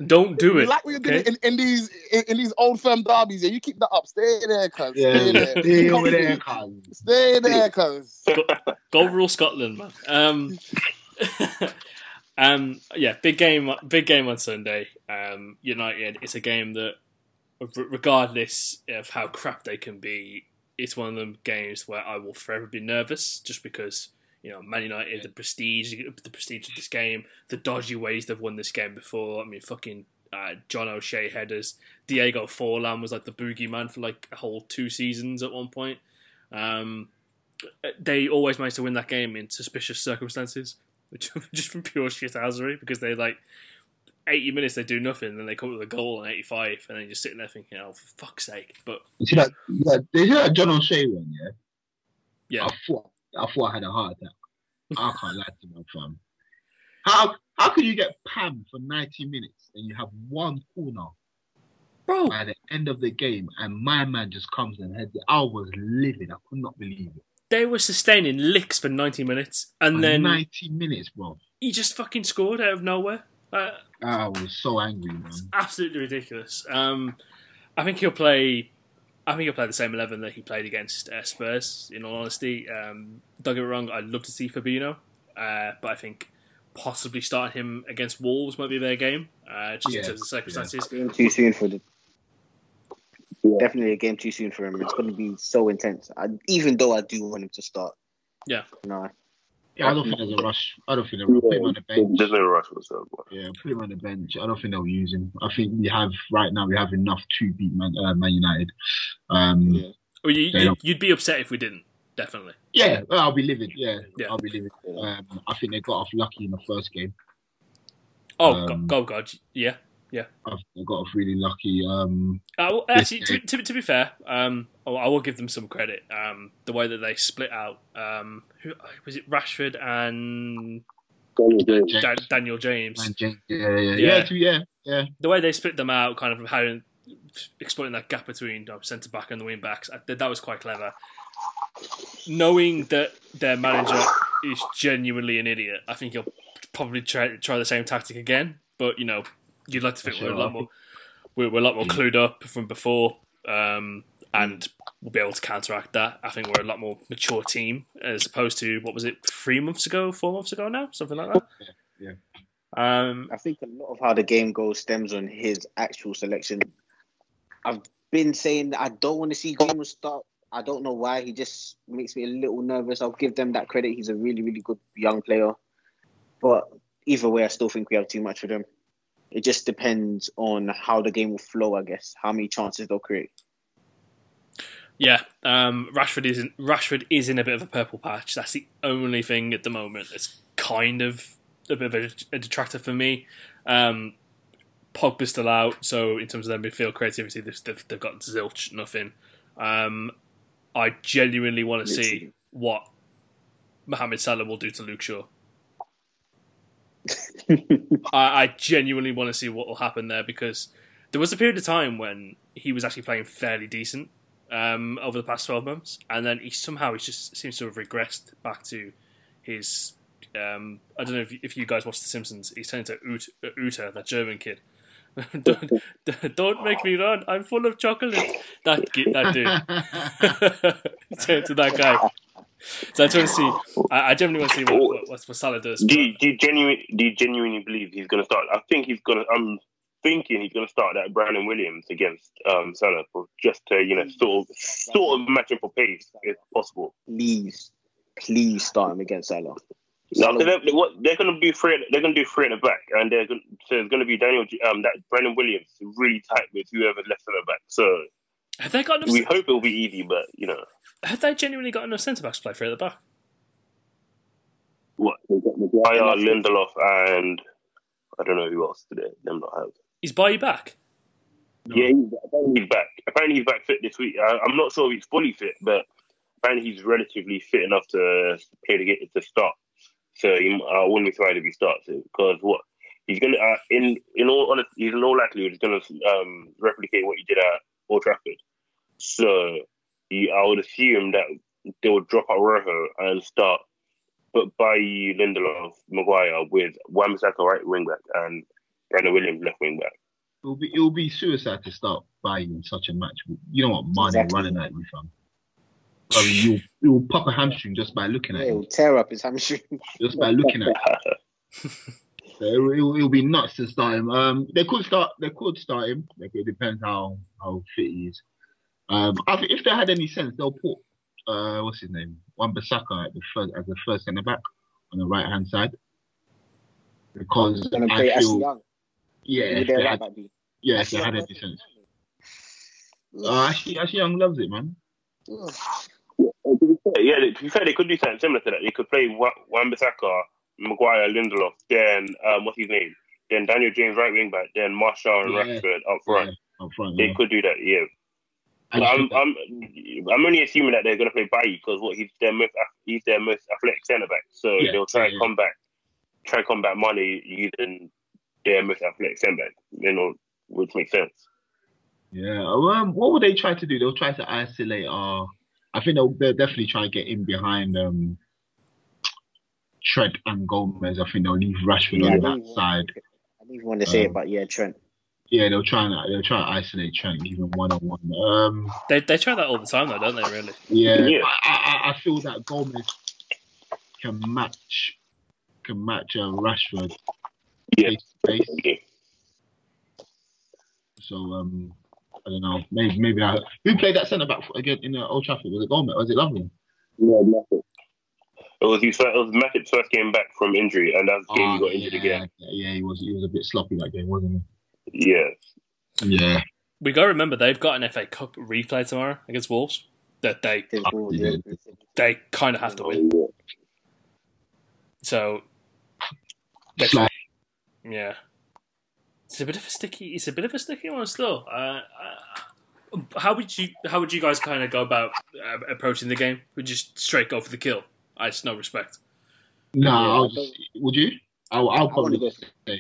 don't do You it. like what you're doing okay? in, in these in, in these old firm derbies, yeah. You keep that up. Stay there, cuz. Yeah, Stay there. stay over there, cuz. Stay there, cuz. Go rule Scotland, man. Um, um, yeah, big game, big game on Sunday. Um, United. It's a game that, regardless of how crap they can be, it's one of them games where I will forever be nervous, just because you know Man United, the prestige, the prestige of this game, the dodgy ways they've won this game before. I mean, fucking. Uh, John O'Shea headers. Diego Forlan was like the boogeyman for like a whole two seasons at one point. Um, they always managed to win that game in suspicious circumstances, which just from pure shithousery because they like eighty minutes they do nothing, then they come up with a goal in eighty five, and then you're sitting there thinking, "Oh, for fuck's sake!" But You see that, that, they see that John O'Shea one, yeah? yeah, I thought, I thought I had a heart attack. I can't lie to my fam. How, how can you get Pam for 90 minutes and you have one corner bro, by the end of the game and my man just comes and heads it? I was livid. I could not believe it. they were sustaining licks for ninety minutes, and For then 90 minutes, bro. he just fucking scored out of nowhere. Uh, I was so angry, man. absolutely ridiculous. Um, I think he'll play. I think he'll play the same eleven that he played against uh, Spurs. In all honesty, um, don't get me wrong. I'd love to see Fabinho, uh, but I think possibly starting him against Wolves might be their game, uh, just Yeah, in terms of circumstances. Game too soon for the. Definitely a game too soon for him. It's going to be so intense. I, even though I do want him to start. Yeah. No. Yeah, I don't think there's a rush. I don't think they'll put him on the bench. There's no rush whatsoever. Yeah, put him on the bench. I don't think they'll use him. I think we have right now. We have enough to beat Man, uh, Man United. Um, Yeah. Well, you, you, you'd be upset if we didn't. Definitely. Yeah, well, I'll be livid. Yeah, Yeah. I'll be livid. Um, I think they got off lucky in the first game. Oh, Um, God, oh God, yeah, yeah. I I got off really lucky. Um, Uh, well, actually, to, to, to be fair, um, I I will give them some credit. Um, the way that they split out, um, who was it? Rashford and James. Dan, Daniel James. Yeah, yeah, yeah, Yeah. yeah, yeah, yeah. The way they split them out, kind of how exploiting that gap between uh, centre back and the wing backs, I, that was quite clever. Knowing that their manager is genuinely an idiot, I think he'll probably try try the same tactic again. But you know, you'd like to think we're a lot more we're, we're a lot more clued up from before, um, and we'll be able to counteract that. I think we're a lot more mature team as opposed to what was it three months ago, four months ago now, something like that. Yeah. Um, I think a lot of how the game goes stems on his actual selection. I've been saying that I don't want to see Greenwood start. I don't know why. He just makes me a little nervous. I'll give them that credit. He's a really, really good young player. But either way, I still think we have too much for them. It just depends on how the game will flow, I guess. How many chances they'll create. Yeah, um, Rashford is in, Rashford is in a bit of a purple patch. That's the only thing at the moment that's kind of a bit of a, a detractor for me. Um, Pogba's still out, so in terms of their midfield creativity, they've, they've, they've got zilch, nothing. Um, I genuinely want to see what Mohamed Salah will do to Luke Shaw. I, I genuinely want to see what will happen there because there was a period of time when he was actually playing fairly decent um, over the past 12 months, and then he somehow he just seems to have regressed back to his. Um, I don't know if, if you guys watch The Simpsons. He's turned to Ut, uh, Uter, that German kid. don't, don't make me run. I'm full of chocolate. That that dude. turned to that guy. So I just want to see. I, I genuinely want to see what, what, what, Salah does. Do you, do you genuinely do you genuinely believe he's going to start? I think he's going to. I'm thinking he's going to start that Brandon Williams against um, Salah for just to you know sort of sort of match him for pace if possible. Please, please start him against Salah. No, 'cause they're, what they're going to be free. They're going to do three at the back, and they're going, so it's going to be Daniel. Um, that Brandon Williams really tight with whoever left at the back. So Have they got enough? we hope it'll be easy, but you know Have they genuinely got enough centre backs to play for at the back? what? They've got Maguire, Lindelof, and I don't know who else today. Them not have. Is Bailly back? Yeah, he's, apparently he's back. Apparently he's back fit this week. I, I'm not sure if he's fully fit, but apparently he's relatively fit enough to play the game to start. So he, I wouldn't be surprised if he starts it because what he's gonna uh, in in all he's in all likelihood he's gonna um, replicate what he did at Old Trafford. So he, I would assume that they would drop out Rojo and start, but by Lindelof, Maguire with Wan-Bissaka right wing back and Brandon Williams left wing back. It'll be it'll be suicide to start Bailly in such a match. You know what, Mane Exactly. running at you, fam. I mean, you'll you'll pop a hamstring just by looking at it. He'll him. tear up his hamstring. Just by looking at him. So it'll, it'll, it'll be nuts to start him. Um, they could start. They could start him. Like, it depends how how fit he is. Um, if they had any sense, they'll put uh, what's his name, Wan Bissaka at the first as the first centre back on the right hand side because I feel Young. Yeah, Who if they right had, back be? yeah, if Ashley they Young had was- any sense. Uh, actually, actually, Young loves it, man. Yeah, to be fair, they could do something similar to that. They could play Wa- Wan-Bissaka, Maguire, Lindelof, then um, what's his name? Then Daniel James right wing back, then Martial and Yeah. Rashford up front. Yeah, up front. They Yeah. could do that, yeah. I But just I'm, that- I'm, I'm only assuming that they're going to play Bailly because what he's their most he's their most athletic centre back. So Yeah, they'll try yeah, and yeah. combat try and combat Mane using their most athletic centre back. You know, which makes sense. Yeah. Um, what would they try to do? They'll try to isolate our. I think they'll, they'll definitely try to get in behind um, Trent and Gomez. I think they'll leave Rashford Yeah, on that even- side. I didn't even want to say it, Um, but yeah, Trent. Yeah, they'll try and they'll try and isolate Trent even one on one. Um, They they try that all the time though, don't they? Really? yeah, Yeah. I, I, I feel that Gomez can match can match uh, Rashford Yeah. face to face. So um, I don't know. Maybe maybe I, who played that centre back again in uh, Old Trafford? Was it Gomez? Was it Lovren? It was his first, it was Matip's first game back from injury, and that's the game he got injured yeah, again. Yeah, he was he was a bit sloppy that game, wasn't Yeah. he? Yeah. We got to remember they've got an FA Cup replay tomorrow against Wolves that they His yeah. yeah. they kind of have to win. So Slide. Yeah, It's a bit of a sticky. It's a bit of a sticky one still. Uh, uh, how would you How would you guys kind of go about uh, approaching the game? Would you just straight go for the kill? I just no respect. No, Yeah, I'll I just, would you? I'll, I'll probably go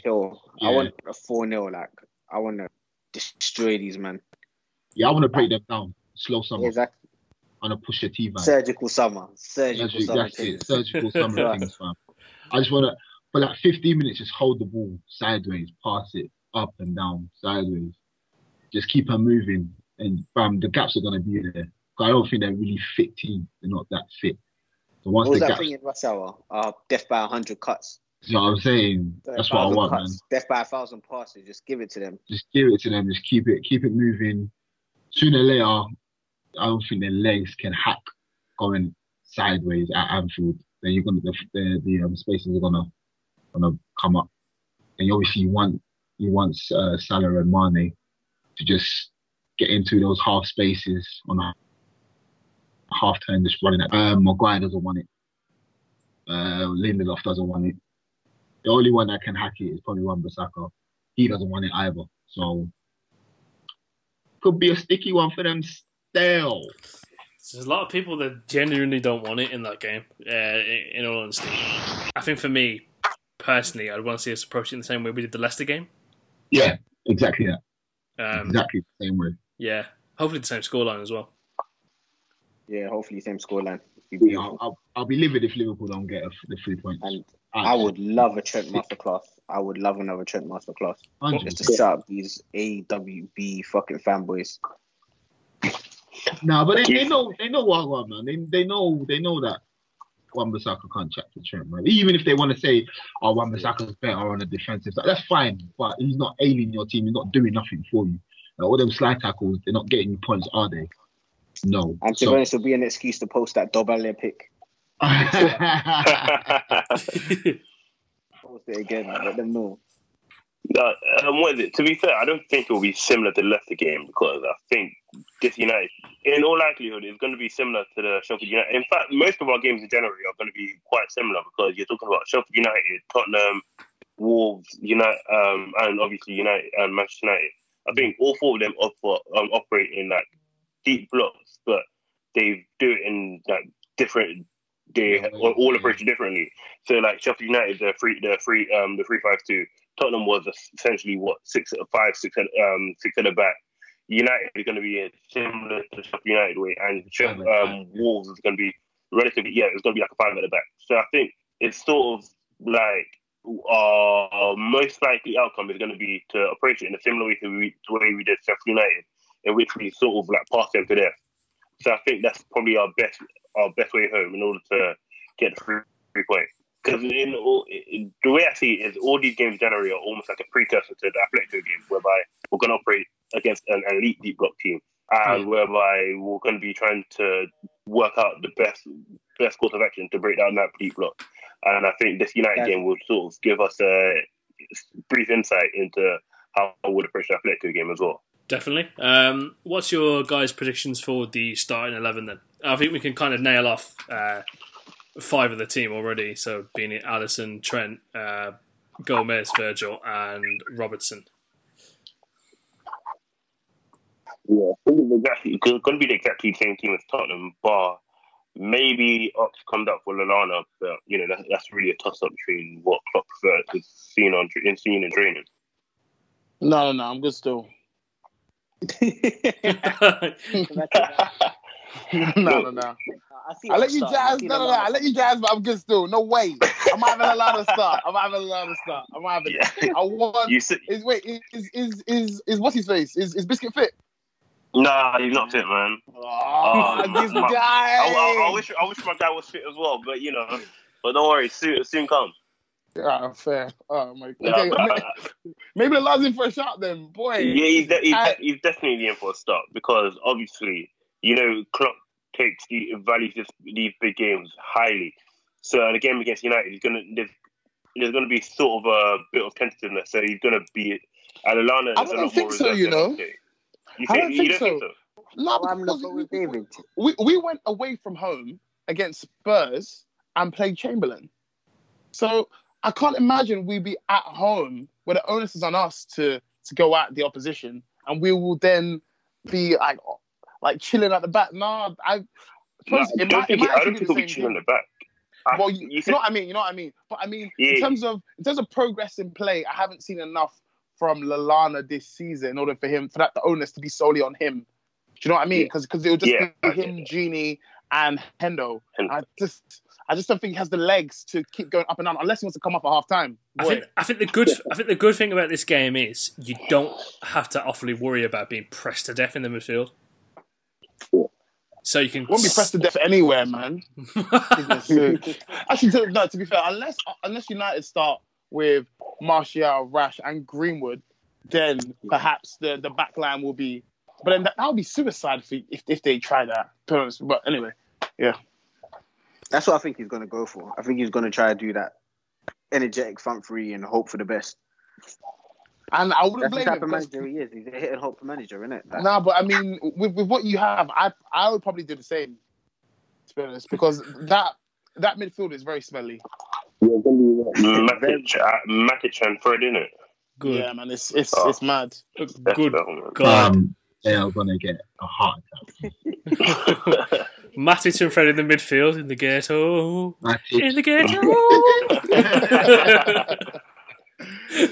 kill. Yeah. I want a 4 0. Like, I want to destroy these men. yeah, I want to break them down, slow summer, Exactly. I on a push a T vibe. Surgical summer. Surgical That's, summer. that's it, things. surgical summer things, fam. I just want to, for like 15 minutes, just hold the ball sideways, pass it up and down, sideways. Just keep her moving, and bam, the gaps are gonna be there. I don't think they're really fit team. They're not that fit. So once What was the that gaps, thing in rush hour? Uh, death by 100 cuts. you know what I'm saying? That's what I 1,000 want, man. cuts. Death by a thousand passes. Just give it to them. Just give it to them. Just keep it, keep it moving. Sooner or later, I don't think their legs can hack going sideways at Anfield. Then you're gonna the the, the um, spaces are gonna gonna come up, and obviously you want you want uh, Salah and Mane to just get into those half spaces on a half turn, just running at. Um, Maguire doesn't want it. Uh, Lindelof doesn't want it. The only one that can hack it is probably Wan Bissaka. He doesn't want it either. So could be a sticky one for them still. There's a lot of people that genuinely don't want it in that game. Uh, in all honesty, I think for me personally, I'd want to see us approach it in the same way we did the Leicester game. Yeah, exactly that. Um, exactly the same way. Yeah, hopefully the same scoreline as well. Yeah, hopefully the same scoreline. Yeah. I'll, I'll, I'll be livid if Liverpool don't get a, the three points. And I would love a Trent masterclass. I would love another Trent masterclass. Hundred Just to percent. shut up these AWB fucking fanboys. No, but they, they know they know what I want, man. They they know they know that Wan Bissaka can't chat to Trent, man. Even if they want to say, "Oh, Wan Bissaka's better on the defensive side," that's fine. But he's not ailing your team. He's not doing nothing for you. Like, all them slide tackles, they're not getting you points, are they? No. And to So- be honest, it'll be an excuse to post that Dobale pick. Post it again. Let them know. Um, what is it? To be fair, I don't think it will be similar to the Leicester game because I think this United, in all likelihood, is going to be similar to the Sheffield United. In fact, most of our games in January are going to be quite similar because you're talking about Sheffield United, Tottenham, Wolves, United, um, and obviously United and Manchester United. I think all four of them offer, um, operate in like deep blocks, but they do it in like different. They all, all approach it differently. So like Sheffield United, the three, the three, um, the three five two. Tottenham was essentially what six, five, six, um, six at the back. United is going to be similar to Sheffield United way, and um, Wolves is going to be relatively yeah, it's going to be like a five at the back. So I think it's sort of like our most likely outcome is going to be to approach it in a similar way to we, the way we did Sheffield United, in which we sort of like pass them to death. So I think that's probably our best our best way home in order to get the three, three points. Because in, all, in, the way I see it is, all these games generally are almost like a precursor to the Atletico game, whereby we're going to operate against an, elite deep block team, and whereby we're going to be trying to work out the best best course of action to break down that deep block. And I think this United Yeah. game will sort of give us a brief insight into how I would approach the Atletico game as well. Definitely. Um, what's your guys' predictions for the starting eleven then? I think we can kind of nail off uh, five of the team already. So being it Alisson, Trent, uh, Gomez, Virgil, and Robertson. Yeah, it's exactly it's going to be the exactly same team as Tottenham, but maybe Ox comes up for Lallana, but you know that, that's really a toss up between what Klopp prefers to seen on in seen in training. No, no, no. I'm good still. no, no, no. I see I let you start. jazz. I see No, no, no. I let you jazz, but I'm good still. No way. I'm having a lot of start. I'm having a lot of start. I'm not even. Yeah. I want. You see, Is wait. Is is is is what's his face? Is is Biscuit fit? nah, he's not fit, man. Oh, this my- guy. I, I, I wish I wish my guy was fit as well, but you know, but don't worry, soon soon come. Ah, fair. Oh my. Yeah, Okay, but, maybe the last in for a shot then, boy. Yeah, he's, de- he's, de- he's definitely in for a start because obviously, you know, Klopp takes the values this, these big games highly. So in a game against United, he's gonna there's, there's gonna be sort of a bit of tentativeness. So he's gonna be and Alana. I don't think so, you know. Ante. You I think, don't you think don't think so. so? No, I'm because not we, with David. we we went away from home against Spurs and played Chamberlain. So I can't imagine we'd be at home where the onus is on us to to go at the opposition, and we will then be like like chilling at the back. Nah, I. No, suppose I it don't might- it think, might I don't think the he'll be chilling at the back. I- Well, you, you you know what I mean. You know what I mean. But I mean, Yeah. in terms of in terms of progress in play, I haven't seen enough from Lallana this season in order for him for that the onus to be solely on him. Do you know what I mean? Because because it will just Yeah, be get him, that. Gini, and Hendo. Hendo. I just I just don't think he has the legs to keep going up and down unless he wants to come up at half time. I think I think the good I think the good thing about this game is you don't have to awfully worry about being pressed to death in the midfield. So you can won't be pressed to death anywhere, man. Goodness sake. Actually, to, no. To be fair, unless unless United start with Martial, Rash, and Greenwood, then perhaps the the back line will be. But then that, that would be suicide for, if if they try that. to be honest. But anyway, yeah. That's what I think he's going to go for. I think he's going to try to do that energetic front three and hope for the best. And I wouldn't That's the blame type him. of 'cause- manager he is. He's a hit and hope manager, isn't it? Like, No, but I mean, with, with what you have, I I would probably do the same. To be honest, because that that midfield is very smelly. Matic, uh, Matic and Fred in it. good Yeah, man, it's it's Oh. it's mad. Good better, man. God. Um, they are gonna get a heart attack. Matic and Fred in the midfield in the ghetto. Matic, In the ghetto.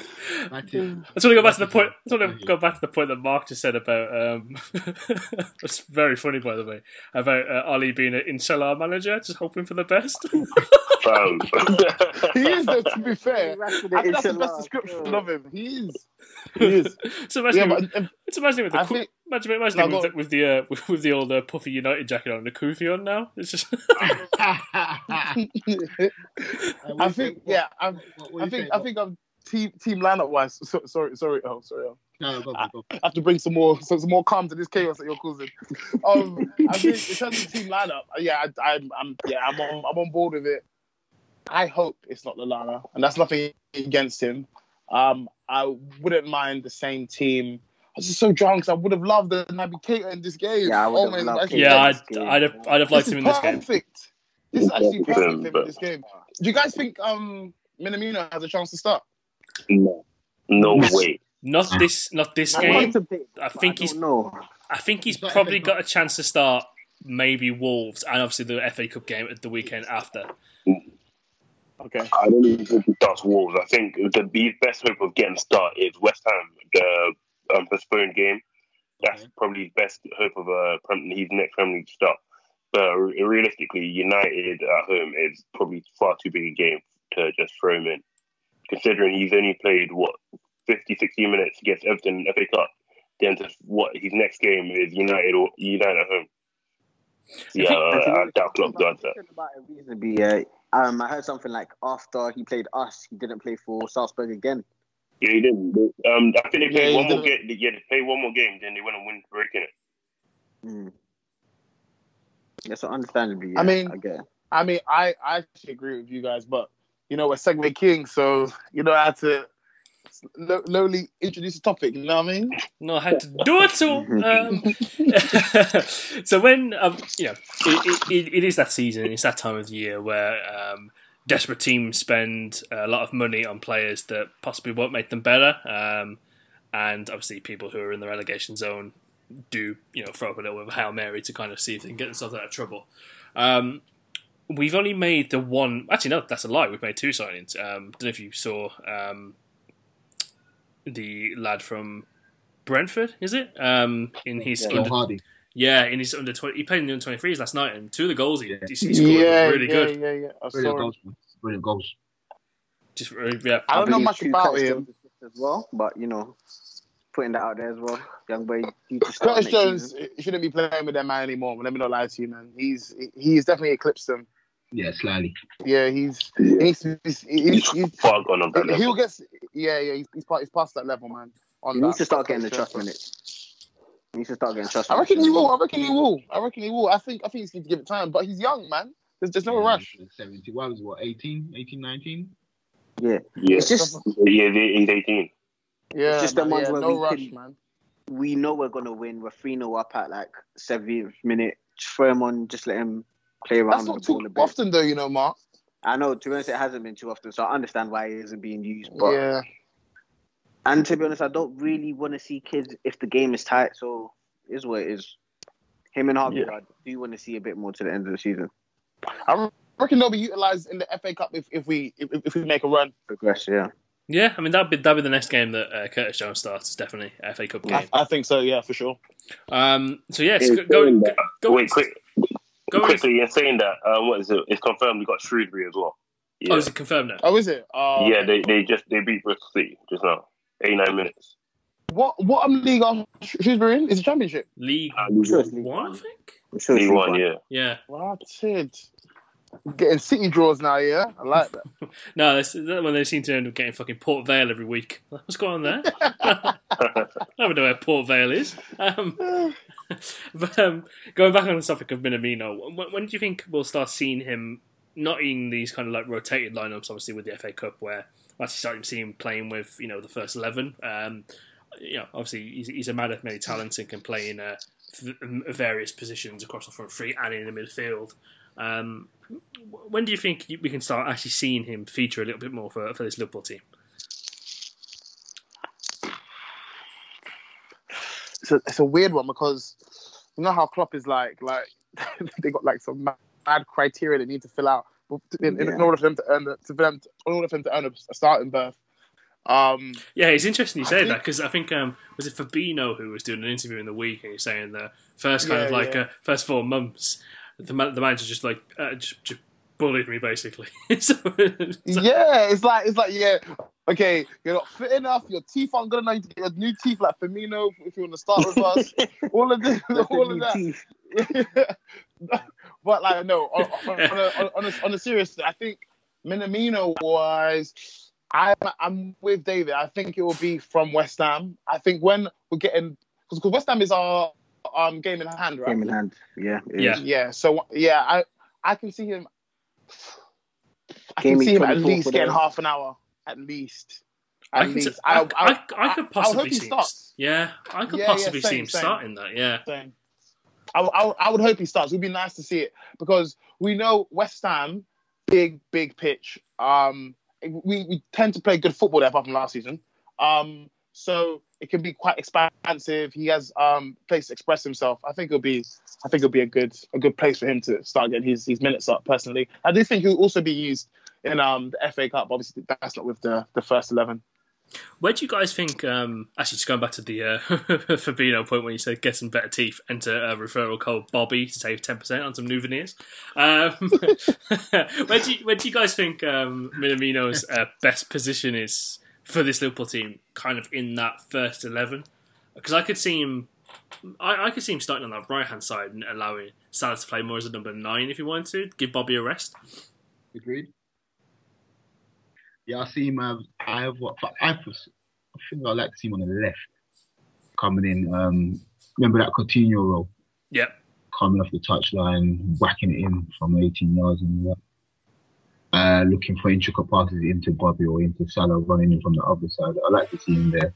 Matic. I just want to go back to the point. I just want to go back to the point that Mark just said about. Um, it's very funny, by the way, about uh, Ali being an inshallah manager, just hoping for the best. He is, though, to be fair. I think that's the best description of him. He is. He is. so Yeah, imagine, but um, it's imagine with the I think- imagine, imagine No, with go the with the, uh, with, with the old uh, puffy United jacket on, and the kufi on now. It's just I think, yeah, I'm, I think, I think I'm team team lineup wise. So, sorry, sorry, oh, sorry. Oh. No, go, go, go. I have to bring some more, some, some more calm to this chaos that you're causing. Um, I think in terms of team lineup, yeah, I, I'm, I'm, yeah, I'm on, I'm on board with it. I hope it's not Lallana, and that's nothing against him. Um, I wouldn't mind the same team. I was just so drunk. 'cause I would have loved the Naby Keita in this game. Yeah, I would Oh have my loved God, him. yeah, this I'd, game. I'd have I'd have liked this him is in this game. perfect. This is actually perfect for in this game. Do you guys think um Minamino has a chance to start? No. No way. Not this, not this I game. contemplate, I think I he's don't know. I think he's But probably got a chance to start maybe Wolves and obviously the FA Cup game at the weekend after. Okay. I don't even think he starts Wolves. I think the the best hope of getting a start is West Ham, the um, postponed game. That's Okay. probably his best hope of a Prem- his next Premier League start. But realistically, United at home is probably far too big a game to just throw him in. Considering he's only played what 50, 60 minutes against Everton in the FA Cup, then just what his next game is United or United at home. Yeah, uh, I doubt Klopp does that. About it reasonably, uh, um, I heard something like after he played us, he didn't play for Salzburg again. Yeah, he didn't. Um, I think they played he one more didn't. game. Yeah, they played one more game, then they went and win breaking it. Mm. Yeah, so understandably, yeah, I mean- I get it. I mean, I, I actually agree with you guys, but you know, we're Segue King, so you know how to lo- lowly introduce the topic. You know what I mean? No, I had to do it. So, um, so when um, you know, it, it, it is that season. It's that time of year where um, desperate teams spend a lot of money on players that possibly won't make them better, um, and obviously people who are in the relegation zone do you know throw up a little bit of a hail mary to kind of see if they can get themselves out of trouble. Um, we've only made the one. Actually, no, that's a lie. We've made two signings. Um, don't know if you saw um, the lad from Brentford. Is it um, in his Yeah. Under, Hardy. yeah in his under twenty? He played in the under twenty threes last night, and two of the goals he, he scored were yeah, really yeah, good. yeah, yeah. I Brilliant goals. Brilliant goals. Just yeah. I don't know much about him. As well, but you know, putting that out there as well. Young boy, due to start Curtis Jones season. shouldn't be playing with that man anymore. Let me not lie to you, man. He's he's definitely eclipsed him. Yeah, slightly. Yeah, he's he's he's, he's, he's, Far gone on that he'll get yeah yeah he's, he's, past, he's past that level, man. On He that. needs to start getting the trust minutes. He needs to start getting trust. I reckon minutes. he will. I reckon he will. I reckon he will. I think I think he's going to give it time, but he's young, man. There's, there's no Yeah, rush. 71 was what, 18, 18, 19? Yeah, Yeah, it's just yeah, he's 18. Yeah, just the ones yeah, where no we rush, can- man. we know we're gonna win. We're three 0 up at like 70th minute. Just throw him on. Just let him play around That's not the too ball a bit. often, though, you know, Mark. I know. To be honest, it hasn't been too often, so I understand why he isn't being used. But yeah, And to be honest, I don't really want to see kids if the game is tight. So it is what it is. Him and Harvey, Yeah. I do want to see a bit more to the end of the season. I reckon they'll be utilised in the FA Cup if, if we if, if we make a run. Progress, yeah. Yeah, I mean that'd be that'd be the next game that uh, Curtis Jones starts. Definitely FA Cup game. I, I think so. Yeah, for sure. Um, so yes, Hey, go, go, go, that- go Wait, quick, go quickly, you're saying that, um, what is it? It's confirmed we got Shrewsbury as well. Yeah, Oh, is it confirmed now? Oh, is it? Uh, yeah they, they just they beat Bristol City just now. 89 minutes. What what um, league are Shrewsbury in? Is it Championship? League I'm sure it's League One, I think. I'm sure it's League League One, One. yeah. Yeah. What it? Getting City draws now. Yeah, I like that. No, that's, that when they seem to end up getting fucking Port Vale every week. What's going on there? I don't know where Port Vale is. Um, but um, going back on the topic of Minamino, when, when do you think we'll start seeing him not in these kind of like rotated lineups? Obviously, with the FA Cup, where we're actually starting to see him playing with you know the first eleven. Um, you know, obviously he's, he's a man of many talents and can play in uh, various positions across the front three and in the midfield. Um, when do you think we can start actually seeing him feature a little bit more for, for this Liverpool team? It's a, it's a weird one because you know how Klopp is like like they got like some mad criteria they need to fill out in, in, in Yeah. order for them to earn the, to them to, in order for them to earn a, a starting berth. Um, Yeah, it's interesting you say think- that because I think um, was it Fabinho who was doing an interview in the week and he's saying the first kind Yeah, of like yeah. uh, first four months, the ma- the manager just like uh, just, just bullied me basically. so, so- yeah, it's like it's like yeah, okay, you're not fit enough. Your teeth aren't good enough. You to get your new teeth like Firmino if you want to start with us. all of this, all of that. but like no, on, on, on, a, on, a, on a serious, I think Minamino was. I'm I'm with David. I think it will be from West Ham. I think when we're getting because West Ham is our um game in hand, right? Game in hand. Yeah. Yeah. is. Yeah. So yeah, I I can see him. I Game can see him at least for getting half an hour, at least. I, At can least. s- I, I, I, I could I possibly hope he see him. starts. Yeah, I could Yeah, yeah, possibly see him same. starting that. Yeah, Same. I, I, I would hope he starts. It would be nice to see it because we know West Ham, big, big pitch. Um, we, we tend to play good football there apart from last season. Um, so it can be quite expansive. He has um place to express himself. I think it'll be I think it'll be a good a good place for him to start getting his, his minutes up personally. I do think he'll also be used in um the FA Cup. Obviously that's not with the, the first eleven. Where do you guys think? Um, actually, just going back to the uh, Fabinho point when you said get some better teeth, enter a referral code Bobby to save ten percent on some new veneers. Um, where do you, where do you guys think um, Minamino's uh, best position is for this Liverpool team? Kind of in that first eleven, because I could see him. I, I could see him starting on that right hand side and allowing Salah to play more as a number nine if he wanted to. Give Bobby a rest. Agreed. Yeah, I see him. Have, I have what? I, I think I like to see him on the left, coming in. Um, remember that Coutinho role, Yep. coming off the touchline, whacking it in from 18 yards and that. Uh, looking for intricate passes into Bobby or into Salah running in from the other side. I like to see him there.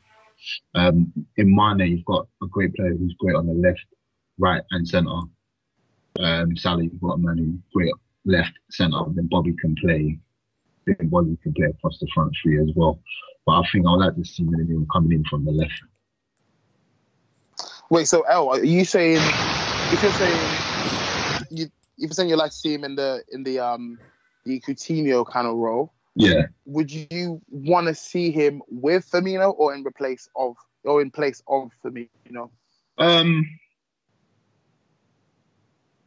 Um, in Mane, you've got a great player who's great on the left, right, and centre. Um, Salah, you've got a man who's great left, centre. Then Bobby can play. Then Bobby can play across the front three as well. But I think I'd like to see Minamino coming in from the left. Wait, so L, are you saying if you're saying you if you're saying you like to see him in the in the um the Coutinho kind of role, Yeah. would you want to see him with Firmino or in replace of or in place of Firmino? Um.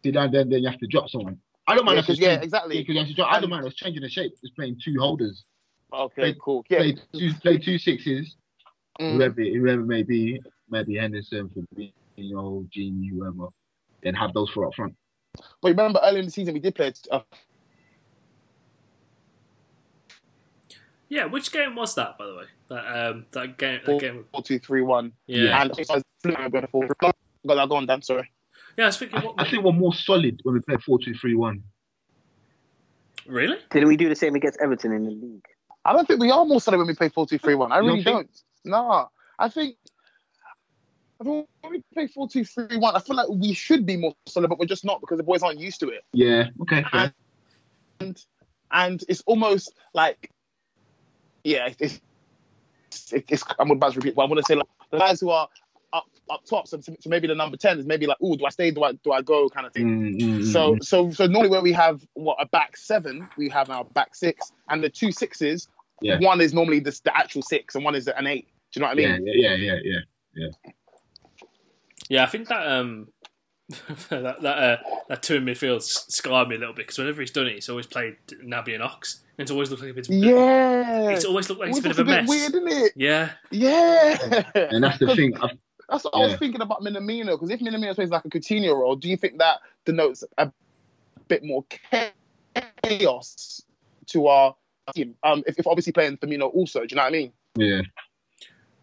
Did I then, then you have to drop someone? I don't mind. Yeah, us 'cause- yeah, changing- exactly. Yeah, 'cause you have to drop, I don't mind us changing the shape. Just playing two holders. Okay, Play- cool. Yeah, Play two, play two sixes. Mm. Whoever, whoever may be, maybe Henderson, Fabinho, Gini, whoever. Then have those four up front. but remember earlier in the season we did play a Yeah. Which game was that, by the way? That um, that game. That four, game. four two three one. Yeah. And I was going to four. Got that going, Dan. Sorry. Yeah, I was thinking. I, What, I think we're more solid when we play 4 2 3 1. really? Didn't we do the same against Everton in the league? I don't think we are more solid when we play four two three one. I You really don't don't. Nah, I think. I think when we play four two three one, I feel like we should be more solid, but we're just not because the boys aren't used to it. Yeah, okay. fair. and and it's almost like yeah it's it, it's I'm about to repeat, but I want to say like the guys who are up up top, so, so maybe the number ten is maybe like, oh, do I stay? Do I do I go? Kind of thing. Mm, mm, mm, So mm. so so normally where we have what a back seven, we have our back six, and the two sixes, Yeah. one is normally the, the actual six, and one is an eight. Do you know what I mean? yeah, yeah, yeah, yeah, yeah. Yeah, I think that um that that uh, that two in midfield scarred me a little bit because whenever he's done it, he's always played Naby and Ox, and it's always looked like a bit. Yeah. It's always looked like it's a bit of was a mess. weird, isn't it? Yeah, Yeah. And that's the thing. I've, That's what I was thinking about Minamino because if Minamino plays like a Coutinho role, do you think that denotes a bit more chaos to our team? Um, if, if obviously playing Firmino also, do you know what I mean? yeah,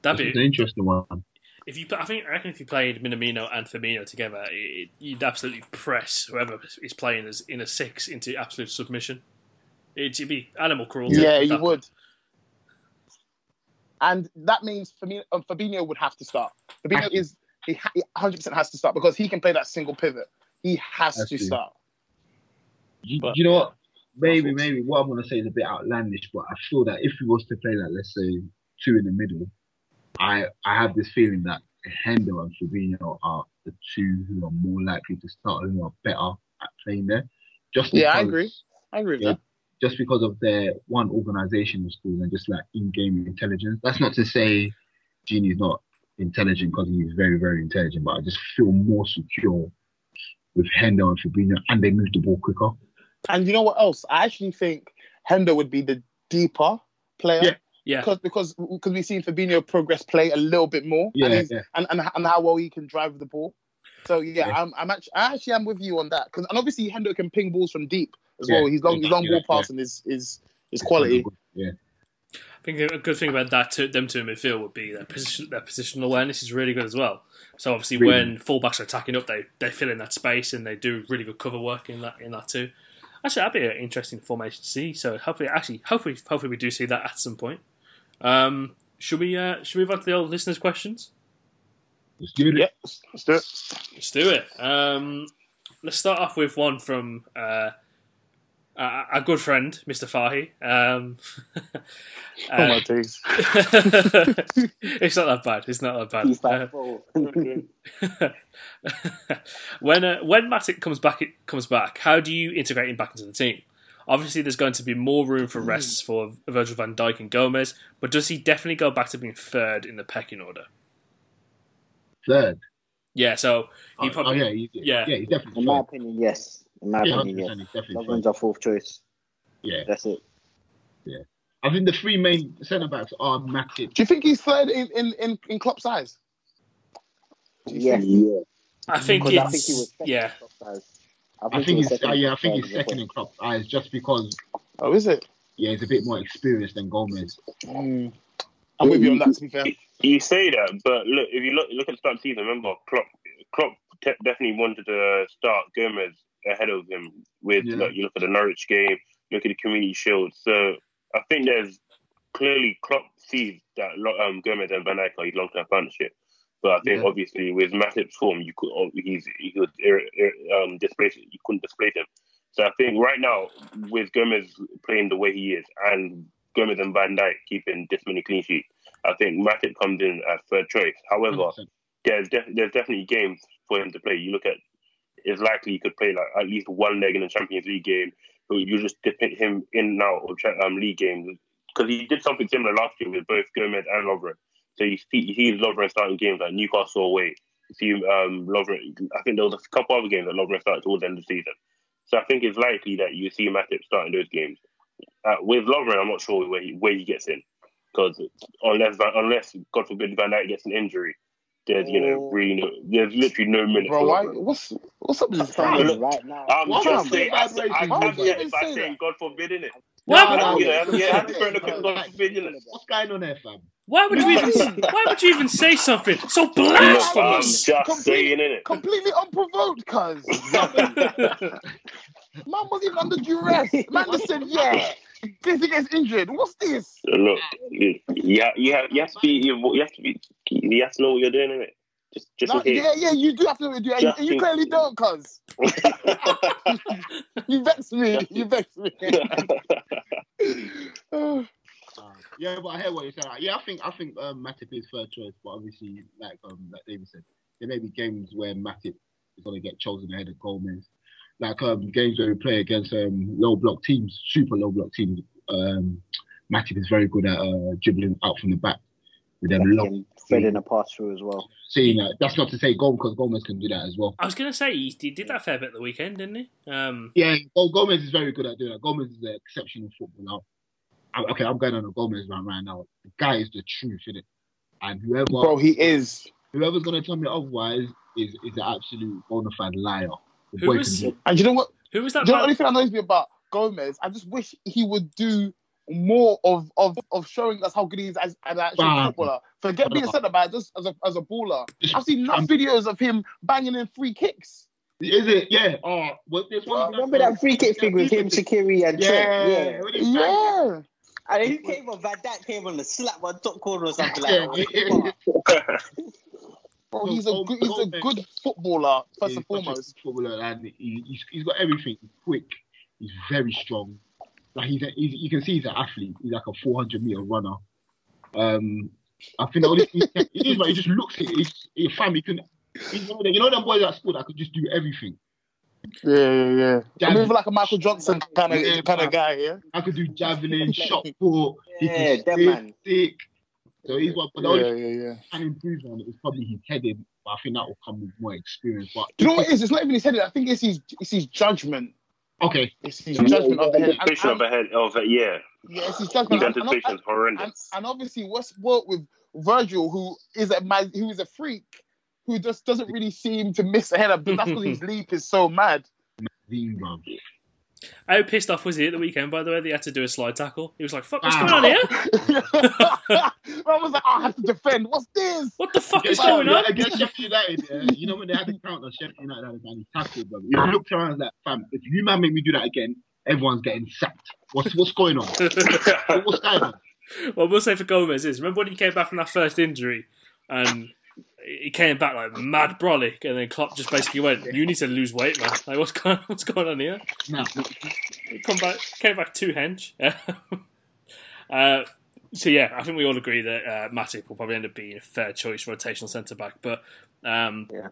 that'd it's an interesting one. If you. I think I reckon if you played Minamino and Firmino together, it, you'd absolutely press whoever is playing as in a six into absolute submission. It'd be animal cruelty. Yeah, at you would. And that means Firmino, uh, Fabinho would have to start. Fabinho is he, 100% has to start because he can play that single pivot. He has Has to to. start. You, But- you know what? Maybe, maybe what I'm gonna say is a bit outlandish, but I feel that if we was to play like let's say two in the middle, I I have this feeling that Hendo and Fabinho are the two who are more likely to start, who are better at playing there. Just Yeah, I agree. I agree with Yeah. that. Just because of their one organizational skills and just like in-game intelligence. That's not to say Gini's not intelligent because he's very, very intelligent, but I just feel more secure with Hendo and Fabinho, and they move the ball quicker. And you know what else? I actually think Hendo would be the deeper player. Yeah. Yeah. Because because because we've seen Fabinho progress play a little bit more. Yeah, and, yeah. and, and and how well he can drive the ball. So yeah, Yeah. I'm I'm actually I actually am with you on that. Because and obviously Hendo can ping balls from deep as Yeah, well. He's long his long yeah, ball yeah. passing is is is quality. Yeah. I think a good thing about that to them two in midfield would be their position their positional awareness is really good as well. So obviously Really. when fullbacks are attacking up, they they fill in that space and they do really good cover work in that in that too. Actually, that'd be an interesting formation to see. So hopefully, actually, hopefully, hopefully we do see that at some point. Um, should we uh, should we move on to the old listeners' questions? Let's do it. Yeah, let's do it. Let's do it. Um, let's start off with one from uh, a, a good friend, Mr. Fahy. Um, Oh my uh, days. it's not that bad. It's not that bad. He's Uh, when uh, when Matip comes back, it comes back. How do you integrate him back into the team? Obviously, there's going to be more room for hmm. rests for Virgil van Dijk and Gomez, but does he definitely go back to being third in the pecking order? Third. Yeah, so he Oh, probably oh, yeah, he- yeah. yeah, he's definitely In my third. opinion, yes. In my Yeah, opinion, 100%, yes. he's definitely Lovren's third. our fourth choice. Yeah, That's it. Yeah, I think the three main centre backs are Matip. Do you think he's third in in in, in Klopp's eyes? Yes. I think Because I it's think he was second yeah. In Klopp's. I think he he's second uh, in yeah, I think eyes he's second in Klopp's eyes just because Oh, is it? yeah, he's a bit more experienced than Gomez. Mm. I'm with you on that. To be fair. You say that, but look, if you look look at the start of the season, remember Klopp, Klopp te- definitely wanted to start Gomez ahead of him. With Yeah. like, you look at the Norwich game, look at the Community Shield. So I think there's clearly Klopp sees that um, Gomez and Van Dijk are his long term partnership. But I think Yeah. obviously with Matip's form, you could oh, he's he could ir- ir- um, displace you couldn't displace him. So I think right now with Gomez playing the way he is and Gomez and Van Dijk keeping this many clean sheets, I think Matip comes in as third choice. However, 100%. there's def- there's definitely games for him to play. You look at it's likely he could play like at least one leg in a Champions League game. But you just dip him in and out of um, league games because he did something similar last year with both Gomez and Lovren. So you see, you see Lovren starting games like Newcastle away. You see um, Lovren. I think there was a couple other games that Lovren started towards the end of the season. So I think it's likely that you see Matip starting those games. Uh, with Lovren, I'm not sure where he, where he gets in because unless unless God forbid Van Dijk gets an injury, there's you know Oh. really no, there's literally no minutes. Bro, for why? What's what's up with this Telling right now. I'm Why just saying. say I, that, I, Rachel? I, Why would I, you I, I say saying? God forbid, innit? Why would, no, You yeah, no, I'm throwing the no, God no. forbid, innit? What's going on there, fam? why would you even why would you even say something so Look, I'm blasphemous? just Complete- saying, innit? Completely unprovoked, cuz. Man wasn't even under duress. Man just said, yeah. In case he gets injured. What's this? Look, you, you, have, you, have, you have to be, you, you have to be, you have to know what you're doing, innit? Just, just No, yeah, yeah, you do have to know what you do. And, Just you clearly don't, cuz. You vex me. You vex me. Oh, Yeah, but I hear what you're saying. Yeah, I think I think um, Matip is third choice, but obviously, like um, like David said, there may be games where Matip is going to get chosen ahead of Gomez. Like um, games where we play against um, low block teams, super low block teams. Um, Matip is very good at uh, dribbling out from the back with them long. And threading a pass through as well. Seeing that, that's not to say Gomez because Gomez can do that as well. I was going to say he, he did that fair bit at the weekend, didn't he? Um, Yeah, Go- Gomez is very good at doing that. Gomez is an exceptional footballer. I- Okay, I'm going on a Gomez run right now. The guy is the truth, innit? And whoever Bro, he is. whoever's gonna tell me otherwise is is an absolute bona fide liar. The Who was- can do it. And you know what? who was that? Do you know the man- only thing that annoys me about Gomez? I just wish he would do more of of, of showing us how good he is as, as an actual Bah. footballer. Forget being Bah. centre back, just as a as a baller. I've seen enough videos of him banging in free kicks. Is it? Yeah. Oh, well, there's one. Remember that free kick thing with him, Shaqiri, and Yeah. Trent? when he banged Yeah. And he came on? Van Dijk came on and slap one top corner or something like that. Bro, he's a good he's a good footballer, first He's and such a foremost. footballer, and he, he's, he's got everything. He's quick. He's very strong. Like he's, a, he's you can see he's an athlete. He's like a 400 meter runner. Um, I think the only he is, but he just looks it. He's, he's fam. He can. He's one of the, you know them boys at school that could just do everything. Yeah, yeah, yeah. Jab- Moving like a Michael Johnson kind of Yeah, kind of guy, yeah. I could do javelin, shot put. Yeah, can that stick, man. stick. So he's one. But Yeah, only yeah, yeah. can improve on is probably his heading. But I think that will come with more experience. But Do you know what it is? It's not even his head. I think it's his it's his judgment. Okay. It's his judgment of the head. And, and, of a head of a yeah. yeah, it's his His judgment. And, and, is and, horrendous. and obviously, what's worked with Virgil, who is a man, who is a freak, who just doesn't really seem to miss a header, but that's because his leap is so mad. Zine, bro. How pissed off was he at the weekend, by the way, that he had to do a slide tackle? He was like, fuck, what's Ah. going on here? I was like, I have to defend. What's this? What the fuck is Against, going yeah, on? against Sheffield United, yeah, you know when they had the count on Sheffield United, had a man tackle, bro. You looked around and was like, fam, if you man make me do that again, everyone's getting sacked. What's what's going on? What- what's going on? What we'll say for Gomez is, remember when he came back from that first injury and he came back like mad brolic and then Klopp just basically went, you need to lose weight, man. Like, what's going, what's going on here? Nah, He come back, came back too hench. uh, so yeah, I think we all agree that uh, Matip will probably end up being a fair choice rotational centre back. But um, Yeah.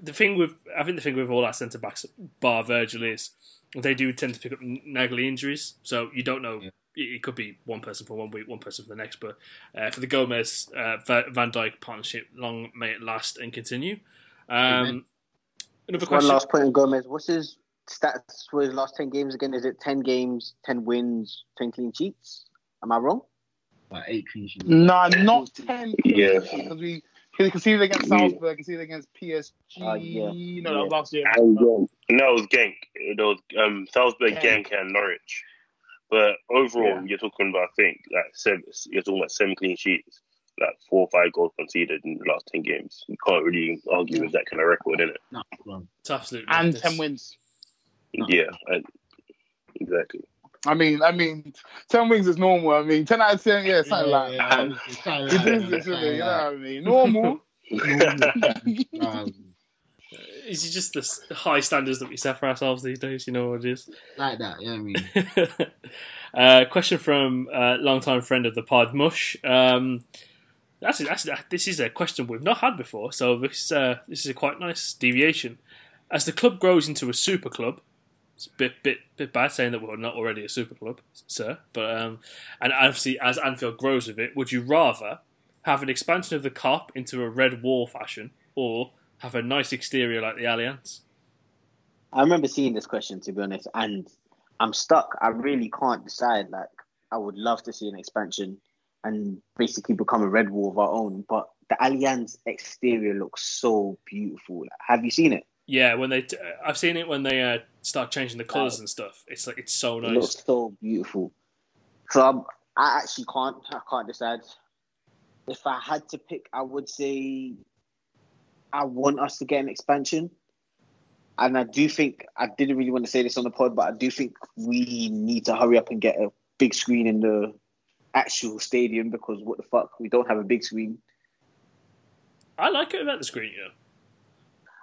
the thing with I think the thing with all our centre backs, bar Virgil, is they do tend to pick up naggly injuries. So you don't know. It it could be one person for one week, one person for the next. But uh, for the Gomez uh, Van Dijk partnership, long may it last and continue. Um, Amen. another One last point on Gomez. What's his stats for his last ten games again? Is it ten games, ten wins, ten clean sheets? Am I wrong? like eight clean sheets. Nah, not ten. Yeah. because we because he conceded against Salzburg, conceded against PSG. Uh, yeah. No, that was last year. Um, no, it was Genk. It was um, Salzburg, Genk. Genk, and Norwich. But overall, Yeah. you're talking about, I think, like seven, you're talking about seven clean sheets, like four or five goals conceded in the last 10 games. You can't really argue with that kind of record, innit? Nah, bro. It's absolutely and madness. ten wins. Yeah, I, exactly. I mean, I mean, ten wins is normal. I mean, ten out of ten, yeah, something Yeah, like yeah, that. yeah, it's something It like is, that, it's, you know like what I mean? Normal. that. Um, Is it just the high standards that we set for ourselves these days? You know what it is. like that, yeah, I mean. uh, question from uh, longtime friend of the pod, Mush. Um, that's, that's this is a question we've not had before, so this uh, this is a quite nice deviation. As the club grows into a super club, it's a bit bit bit bad saying that we're not already a super club, sir. But um, and obviously as Anfield grows with it, would you rather have an expansion of the Kop into a red wall fashion, or have a nice exterior like the Allianz? I remember seeing this question to be honest, and I'm stuck. I really can't decide. Like, I would love to see an expansion and basically become a red wall of our own, but the Allianz exterior looks so beautiful. Like, have you seen it? Yeah, when they, I've seen it when they uh, start changing the colours Oh. and stuff. It's like it's so It nice. looks so beautiful. So I'm, I actually can't. I can't decide. If I had to pick, I would say I want us to get an expansion. And I do think I didn't really want to say this on the pod, but I do think we need to hurry up and get a big screen in the actual stadium because what the fuck, we don't have a big screen. I like it about the screen, yeah.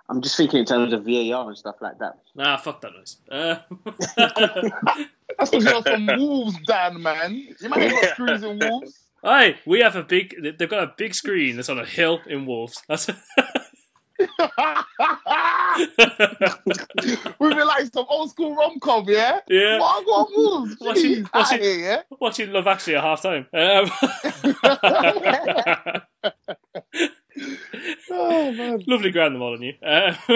I'm just thinking in terms of VAR and stuff like that. Nah, fuck that noise. Uh, That's because you're from Wolves, Dan, man. You might have got screws in Wolves. Hey, we have a big. They've got a big screen that's on a hill in Wolves. That's We've been like some old school rom com, yeah? Yeah. What Wolves? Watching- Jeez, watching- here, yeah? watching Love Actually at half time. Um, Oh, man. lovely ground them all on you. Uh,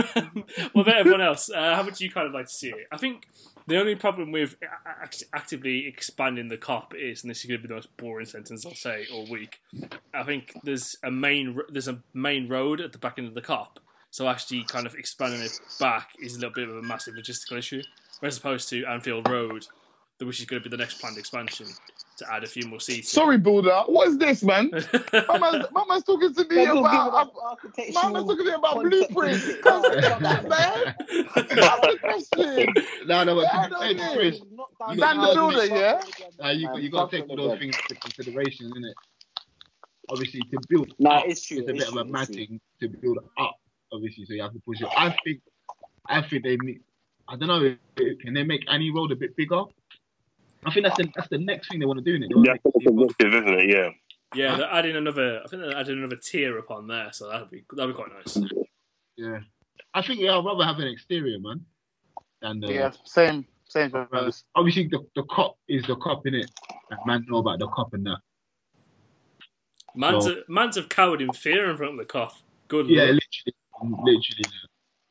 what about everyone else? Uh, how would you kind of like to see it? I think the only problem with act- actively expanding the Kop is, and this is going to be the most boring sentence I'll say all week. I think there's a main there's a main road at the back end of the Kop, so actually kind of expanding it back is a little bit of a massive logistical issue, as opposed to Anfield Road, which is going to be the next planned expansion to add a few more seats. Sorry, Builder. What is this, man? My man's, my man's talking to me People give about. up My architectural man's talking to me about concept. blueprints. Come on, man. Ask the question. No, no, but Yeah, to be no, fair, no. The builder, yeah? uh, you, you got to take all those things into consideration, innit? Obviously, to build No, up it's true, is a it's bit of a true, mad thing to build up, obviously, so you have to push it. I think, I think they need, I don't know, can they make any road a bit bigger? I think that's the, that's the next thing they want to do, innit? They Yeah, to make that's objective, isn't it? Yeah. Yeah, they're adding another. I think they're adding another tier upon there, so that'd be that'd be quite nice. Yeah. I think yeah, I'd rather have an exterior, man. Than the, Yeah, same. Same for us. obviously the, the Kop is the Kop in it. Man know about the Kop and that. Man's So- a, man's have cowered in fear in front of the cough. Good Yeah, lord. literally, literally.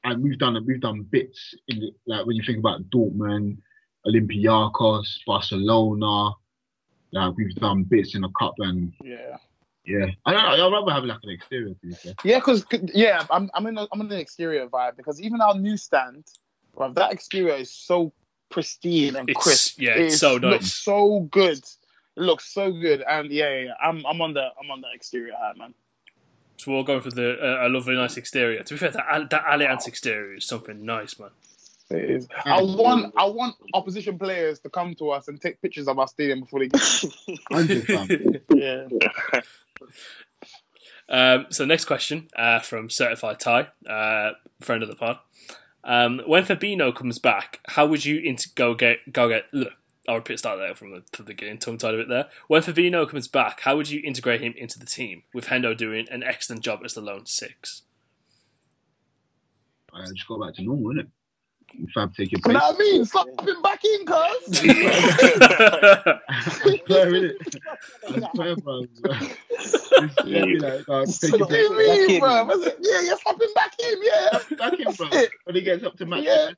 And we've done we've done bits in the, like when you think about Dortmund, Olympiacos, Barcelona. Like we've done bits in the cup and Yeah. yeah. I don't know. I'd rather have like an exterior. To be. Yeah, because yeah, I'm I'm in a, I'm in an exterior vibe because even our newsstand, well, that exterior is so pristine and It's- crisp. yeah, it's It so looks nice. so good. It looks so good, and yeah, yeah, yeah, I'm I'm on the I'm on the exterior hat, man. So we're all going for the uh, a lovely, nice exterior. To be fair, that, that Allianz exterior is something nice, man. It is. I want I want opposition players to come to us and take pictures of our stadium before they. Hundred fam. yeah. Um, so next question uh, from Certified Ty, uh, friend of the pod. Um, when Fabinho comes back, how would you int- go get go get? Ugh, I'll repeat start there from the, from the beginning, tongue tied a bit there. When Fabinho comes back, how would you integrate him into the team with Hendo doing an excellent job as the lone six? I just go back to normal, innit? Fab, take your You know what I mean? Slap him back in, cuz. That's fair, innit? That's fair, bro. Just be like, take your What do you mean, in. bro? Yeah, you're him back in, yeah. Back in, bro. When he gets up to match, Yeah.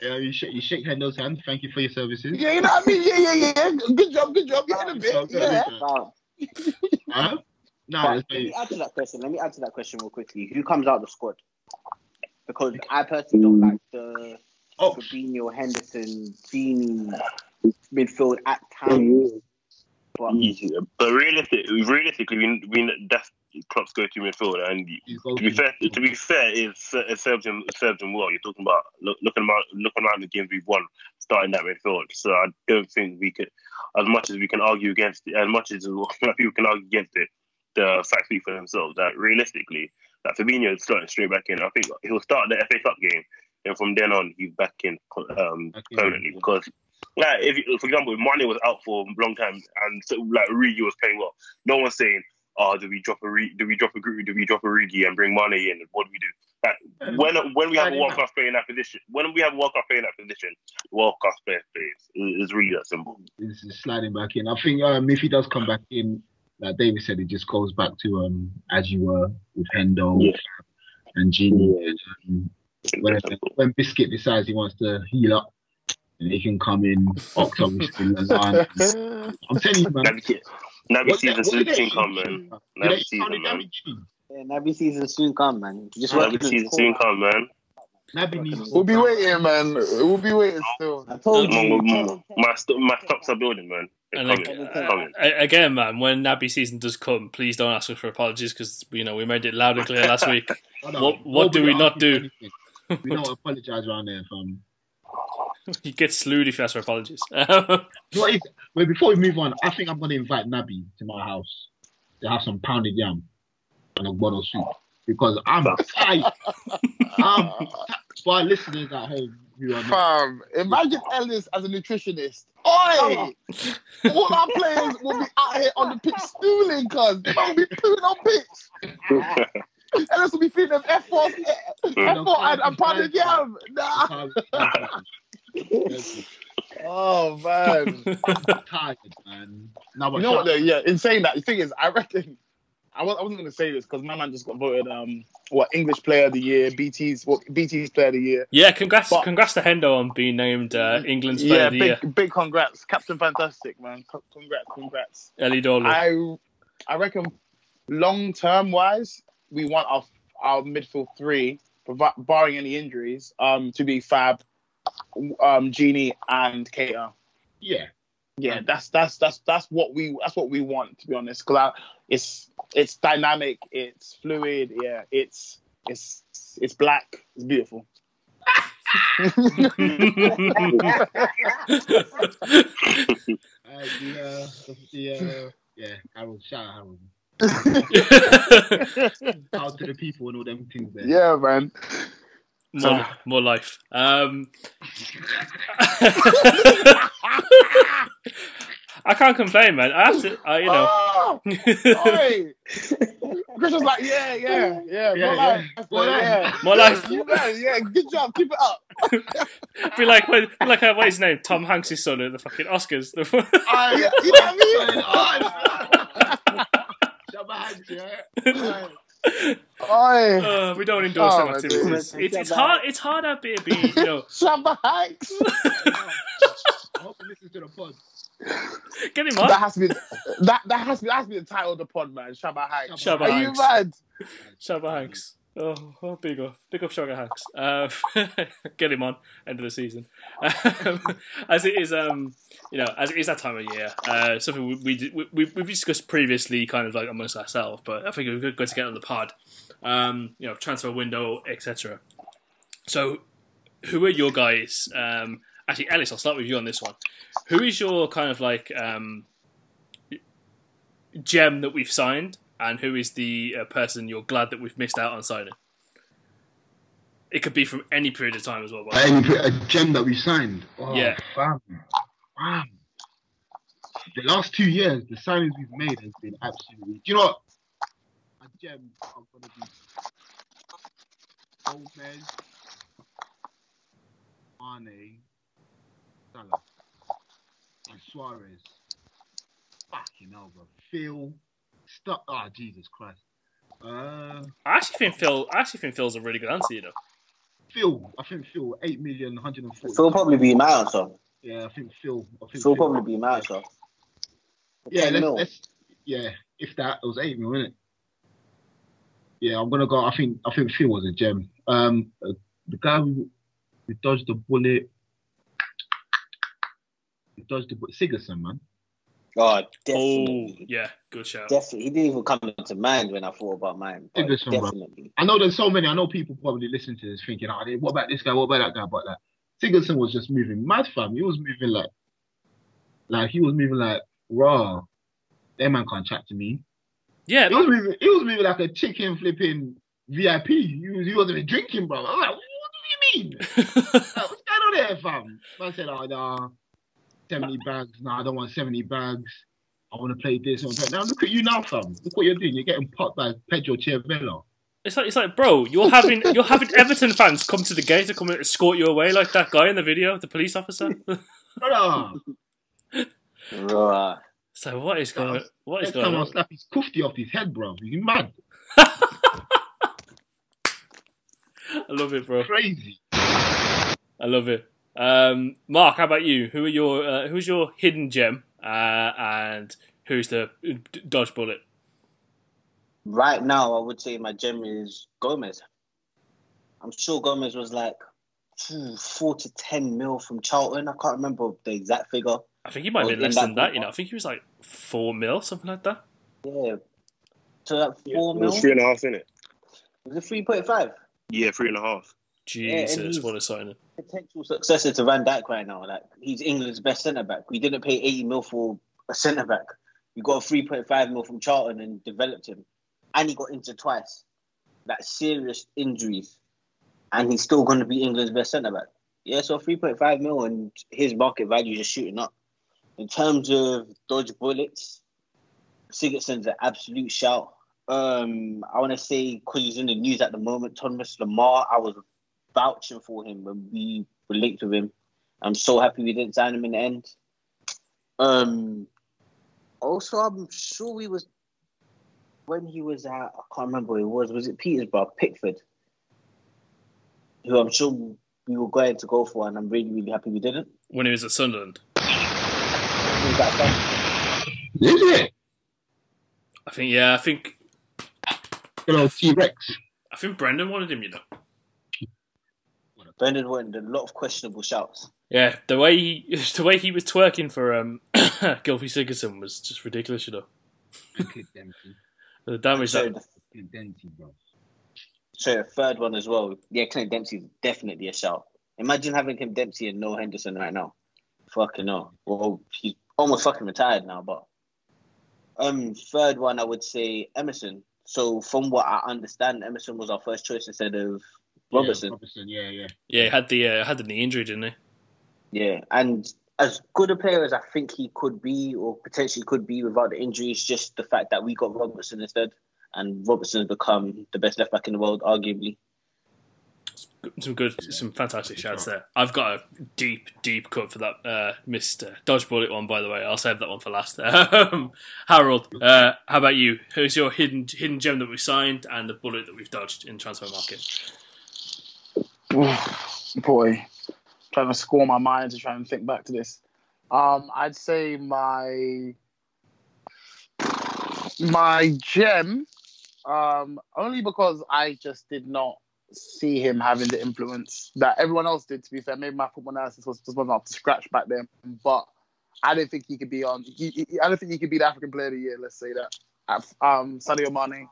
Yeah, you shake, you shake Hendo's hand. Thank you for your services. Yeah, you know what I mean? Yeah, yeah, yeah. Good job, good job. You had a So, bit. Yeah. Wow. Huh? No, But it's let me very- add to that question. Let me add to that question real quickly. Who comes out of the squad? Because I personally don't like the Oh. Fabinho, Henderson, Gini midfield at oh, times. But Easy. But realistic, realistically, we, we that's Klopp's go-to midfield, and to be fair, to be fair, it, it serves him it serves him well. You're talking about look, looking about looking around the games we've won, starting that midfield. So I don't think we could, as much as we can argue against it, as much as people can argue against it, the facts speak for themselves. That realistically, that Fabinho is starting straight back in. I think he'll start the FA Cup game, and from then on he's back in um, Back permanently because. Like if, for example, if Mane was out for a long time and so, like Origi was playing well, no one's saying, "Oh, do we drop a Re- do we drop a Gru- do we drop a Origi and bring Mane in? What do we do?" Like, when when we have a world class player in that position, when we have a world class player in that position, world class player plays. It's really that simple. This is sliding back in. I think um, if he does come back in, like David said, it just goes back to um, as you were with Hendo Yeah. and Gini. Um, when, when Biscuit decides he wants to heal up, and he can come in. Ox obviously, Milan. I'm telling you, man. Naby, Naby What's season what soon, did soon come, man. Did season, man. Naby yeah, Naby season soon come, man. Just work Naby it season soon come, man. Naby needs. We'll be waiting, man. We'll be waiting still. I told My, you. my, my, st- my stocks are building, man. They're And coming. like, uh, coming. again, man, when Naby season does come, please don't ask us for apologies because you know we made it loud and clear last week. Hold on. what- what do we not do? anything. We don't apologize around there, fam. you get slewed if you ask for apologies. What is, wait, before we move on, I think I'm going to invite Naby to my house to have some pounded yam and a bottle of soup. because I'm tight. I'm for our listeners at home who are not. Fam, imagine Ellis as a nutritionist. Oi! All our players will be out here on the pitch stooling, cuz. They will be pooing on pitch. Ellis will be feeding them F4, F4 and, and pounded yam. Nah. Oh, man. I'm tired, man. No, but You know what, though? Yeah, in saying that, the thing is, I reckon. I, was, I wasn't going to say this because my man just got voted um what English Player of the Year, BT's what BT's Player of the Year. Yeah, congrats, But- congrats to Hendo on being named uh, England's Player Yeah, of the big Year. big congrats, Captain Fantastic, man. Congrats, congrats. Ellie Dolan. I I reckon long term wise, we want our our midfield three, provi- barring any injuries, um, to be Fab, um, Gini, and Keita. yeah. Yeah, that's that's that's that's what we that's what we want to be honest. Because it's it's dynamic, it's fluid. Yeah, it's it's it's black. It's beautiful. Uh, the, uh, the, uh, yeah, Harold, shout out Harold. Out to the people and all them things there. Yeah, man. More, more life. Um, I can't complain, man. I have to, I, you know. Oh. Chris was like, yeah, yeah, yeah, Yeah, more yeah. life, More life. yeah. More life. You yeah, good job, keep it up. Be like, be like, uh, what is his name? Tom Hanks' son at the fucking Oscars. I, Yeah, you know what I mean? Shabba Hanks, yeah. Oi, Uh, we don't endorse Oh, them my activities. It's, it's hard. It's hard out being, being, you know, Shabba Hanks. I hope you listen to the pod. get him That on. has to be that that has to be that has to be the title of the pod, man. Shabba Hanks. Shabba Are you mad? Shabba Hanks. Oh, oh, big up, big up, Shabba Hanks. Uh, get him on end of the season. Um, as it is, um, you know, as it is that time of year, uh, something we, we, we we we've discussed previously, kind of like amongst ourselves, but I think we're good to get on the pod. Um, you know, transfer window, etc. So, who are your guys? Um, actually, Ellis, I'll start with you on this one. Who is your kind of like um, gem that we've signed, and who is the uh, person you're glad that we've missed out on signing? It could be from any period of time as well. by way. Any, a gem that we signed. Oh, Yeah. Fam. Fam. The last two years, the signings we've made has been absolutely. Do you know what? A gem are going to be Gomez, Mane, Salah, and Suarez. Fucking hell, bro. Phil. Stuck. Ah, Jesus Christ. Uh, I actually think Phil. I actually think Phil's a really good answer. You know, Phil. I think Phil. Eight million, 140. Phil probably be my answer. Yeah, I think Phil. I think Phil probably be my answer. Yeah, 10 let's, let's yeah. If that it was eight million, mil, it? Yeah, I'm gonna go. I think I think Phil was a gem. Um, the guy who, who dodged the bullet, who dodged the bullet, Sigurdsson, man. Oh, oh yeah, good shout. Definitely. He didn't even come into mind when I thought about mine. but Listen, bro. definitely. I know there's so many. I know people probably listening to this thinking, "Oh, what about this guy? What about that guy?" But like, Sigurdsson was just moving mad, fam. He was moving like, like he was moving like raw. That man can't chat to me. Yeah, He was moving. He was moving like a chicken flipping VIP. He, was, he wasn't even drinking, bro. I was like, what do you mean? Like, what's going on there, fam? Man said, oh, nah, 70 bags. Nah, I don't want 70 bags. I want to play this. I wanna play- Now look at you now, fam. Look what you're doing. You're getting popped by Pedro Chirivella. it's like it's like, bro, you're having you're having Everton fans come to the gate to come and escort you away like that guy in the video, the police officer. Brother, Right. So what is going? What is next going time I'll on? slap his kufti off his head, bro. You mad? I love it, bro. Crazy. I love it. Um, Mark, how about you? Who are your uh, who's your hidden gem, uh, and who's the dodge bullet? Right now, I would say my gem is Gomez. I'm sure Gomez was like four to ten mil from Charlton. I can't remember the exact figure. I think he might have been less that than that. You know, I think he was like four mil, something like that. Yeah. So that four It mil was three and a half, innit? was it three point and Yeah, three and a half. Jesus, he's- what a signing! Potential successor to Van Dijk right now. Like he's England's best centre back. We didn't pay eighty mil for a centre back. We got a three point five mil from Charlton and developed him, and he got injured twice. that serious injuries, and he's still going to be England's best centre back. Yeah, so 3.5 mil and his market value is just shooting up. In terms of dodge bullets, Sigurdsson's an absolute shout. Um, I want to say because he's in the news at the moment, Thomas Lemar. I was vouching for him when we were linked with him. I'm so happy we didn't sign him in the end. Um, also, I'm sure he was when he was at. I can't remember who it was. Was it Petersburg, Pickford? Who I'm sure we were going to go for, and I'm really, really happy we didn't. When he was at Sunderland, Who's that Is it? I think. Yeah, I think. Good old T Rex. I think Brendan wanted him. You know. Brendan wanted a lot of questionable shouts. Yeah, the way he the way he was twerking for um Gylfi Sigurdsson was just ridiculous. You know, the damage that the, Clint Dempsey, bro. so the third one as well. Yeah, Clint Dempsey's definitely a shout. Imagine having Clint Dempsey and Noah Henderson right now. Fucking no. Well, he's almost fucking retired now, but um, third one I would say Emerson. So from what I understand, Emerson was our first choice instead of Robertson. Yeah, Robertson, yeah, yeah. yeah he had the uh, had the knee injury, didn't he? Yeah, and as good a player as I think he could be, or potentially could be without the injuries, just the fact that we got Robertson instead, and Robertson has become the best left back in the world, arguably. Some good, some fantastic shots there. I've got a deep, deep cut for that uh, missed uh, dodge bullet one. By the way, I'll save that one for last. Um, Harold, uh, how about you? Who's your hidden hidden gem that we signed and the bullet that we've dodged in transfer market? Boy, trying to score my mind to try and think back to this. Um, I'd say my my gem, um, only because I just did not see him having the influence that everyone else did. To be fair, maybe my football analysis was just wasn't up to scratch back then, but I do not think he could be on. He, he- I don't think he could be the African Player of the Year. Let's say that. Um, Sadio Mane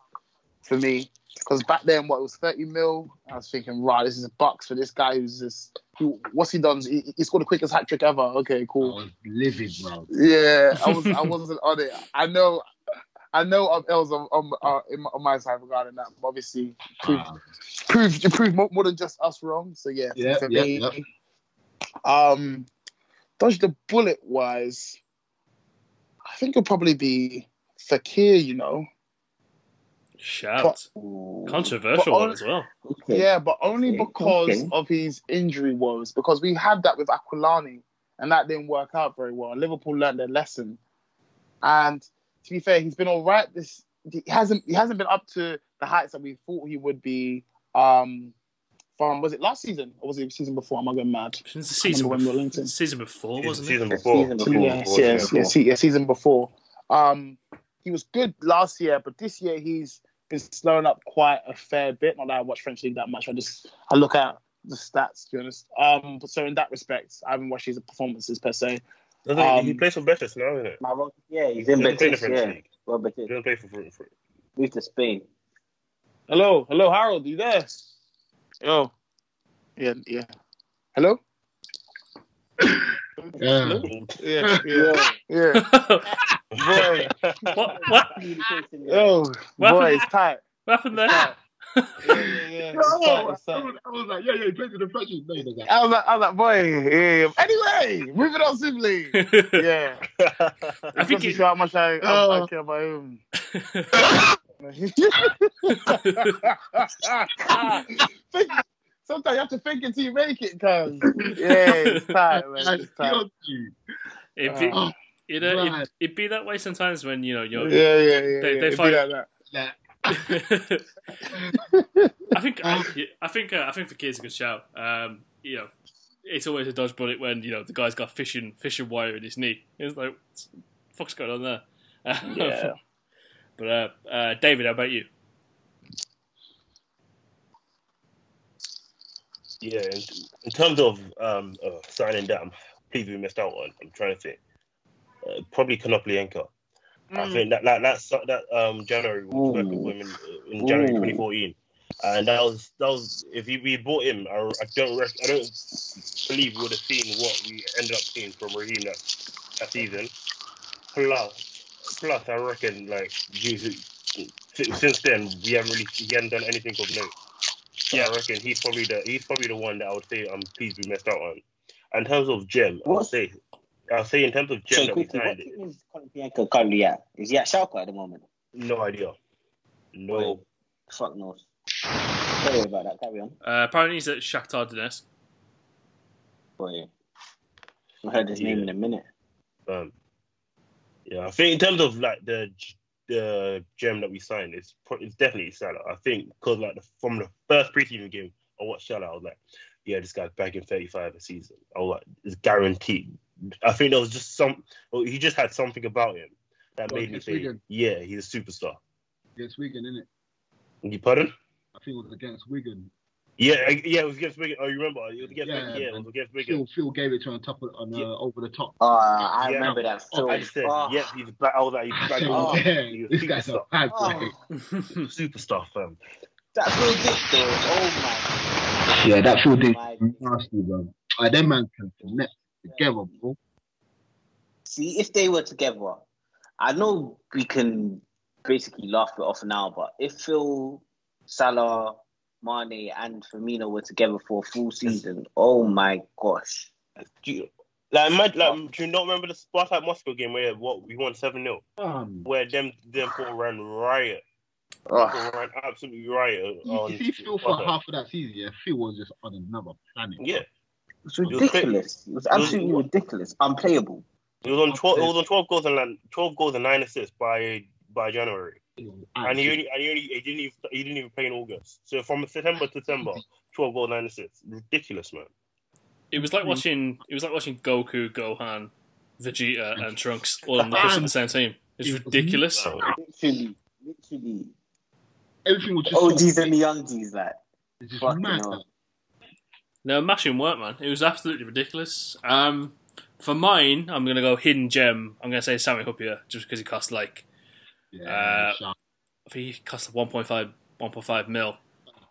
for me. Because back then, what it was 30 mil. I was thinking, right, this is a bucks for this guy who's just, who, what's he done? He, he scored the quickest hat trick ever. Okay, cool I was livid, bro. Yeah, I was, I wasn't on it. I know, I know of Els on, on, uh, in my, on my side regarding that. But obviously, proved, Um, proved, proved more, more than just us wrong. So yeah, Yeah, for yeah, me, yeah. um, dodge the bullet wise, I think it'll probably be Fekir. You know, Shout, Ooh. controversial But one as well. Okay. Yeah, but only Okay, because okay. of his injury woes. Because we had that with Aquilani, and that didn't work out very well. Liverpool learned their lesson. And to be fair, he's been all right. This he hasn't he hasn't been up to the heights that we thought he would be. Um, from was it last season or was it the season before? Am I going mad? Since the season when we were before, linked in. season before, wasn't it? season The before. season before. yes, before, yes, yeah. yes, yeah, season before. Um, he was good last year, but this year he's been slowing up quite a fair bit. Not that I watch French league that much. I just I look at the stats to be honest. Um, but so in that respect, I haven't watched his performances per se. Doesn't he- he Um, plays for Betis now, isn't it? My Rob- yeah, he's in He doesn't play in Betis. Yeah, league. well, Betis. He doesn't play for, for, for Moved to Spain. Hello, hello, Harold, you there? Yo, yeah, yeah. Hello. Yeah. Yeah, yeah, yeah. Boy, what? What? yo, What boy, happened? it's tight. What happened there? Yeah, yeah, yeah. I, was. I was like, yeah, yeah, he plays in the French league. No, he doesn't. I was like, I was like, boy. Yeah. Anyway, moving on simply. Yeah. I think Just it, show how much I, Oh. I, I care about him. Sometimes you have to think until you make it, cuz. Yeah, it's tight, man. It's tight. killed you. it'd be, Oh, you know, right. it, it'd be that way sometimes when you know you're. yeah, yeah. They- yeah. they It'd be find- like that. Like, I think I, I think uh, I think for kids a good shout. Um, you know, it's always a dodge bullet when you know the guy's got fishing fishing wire in his knee. It's like, what the fuck's going on there? Yeah. but uh, uh, David, how about you? Yeah, in, in terms of um, uh, signing that, I'm pleased we missed out on. I'm trying to think. Uh, probably Konoplyanka. I think that that that's that um January we was working Ooh. with him in, in January Ooh. 2014, and that was that was if we, we bought him, I, I don't rec- I don't believe we would have seen what we ended up seeing from Raheem that, that season. Plus, plus I reckon like due to si- since then we haven't really he hasn't done anything of note. So Yeah. I reckon he's probably the he's probably the one that I would say I'm pleased we missed out on. In terms of Gem, I'll What? say I'll say in terms of Gem So that quickly, what signed, team is Colin currently at? Is he at Schalke at the moment? no idea. No. Fuck knows. Sorry about that. Carry on. Uh, apparently he's at Shakhtar Donetsk. Boy, I heard his name in a minute. Um, yeah, I think in terms of like the the gem that we signed, it's it's definitely Salah. I think because like the, from the first preseason game, I watched Salah. I was like, yeah, this guy's bagging 35 a season. I was like, it's guaranteed. I think there was just some. Well, he just had something about him that Well, made me against say, Wigan. yeah, he's a superstar. Against Wigan, innit? You pardon? I think it was against Wigan. Yeah, yeah, it was against Wigan. Oh, you remember? It was against Yeah, Wigan. Yeah, it was against Wigan. Phil, Phil gave it to him on top of, on uh, Yeah. over the top. Oh, I Yeah. remember that film. I just said, oh, yeah, he's back. I was like, he's back. Oh. yeah, He's a this guy's a superstar. bad oh. Superstar, fam. that Phil Dick though. Oh Yeah, that Phil did My- nasty, bro. Uh, them man can connect together, bro. See, if they were together, I know we can basically laugh it off now, but if Phil, Salah, Mane, and Firmino were together for a full season, oh my gosh. Do you, like, imagine, like, do you not remember the Spartak Moscow game where what we won seven 0 Um, where them them four ran riot, Four ran absolutely riot. you, on you see Phil for Spartak. half of that season, yeah, Phil was just on another planet. Yeah, it's ridiculous. It was absolutely ridiculous. Unplayable. it was on twelve. It was on twelve goals and twelve goals and nine assists by by January, and he only and he only he didn't even he didn't even play in August. So from September to December, twelve goals nine assists. Ridiculous, man. It was like hmm. watching. It was like watching Goku, Gohan, Vegeta, and Trunks all on the pitch the same team. It's ridiculous. Oh, Literally, literally. everything was just OGs so, and the young G's, like. it's just mad. No, mashing work, man. It was absolutely ridiculous. Um, for mine, I'm gonna go hidden gem. I'm gonna say Sami Hyypia just because he cost like Yeah, Uh, sharp. I think he cost 1.5 1.5 mil.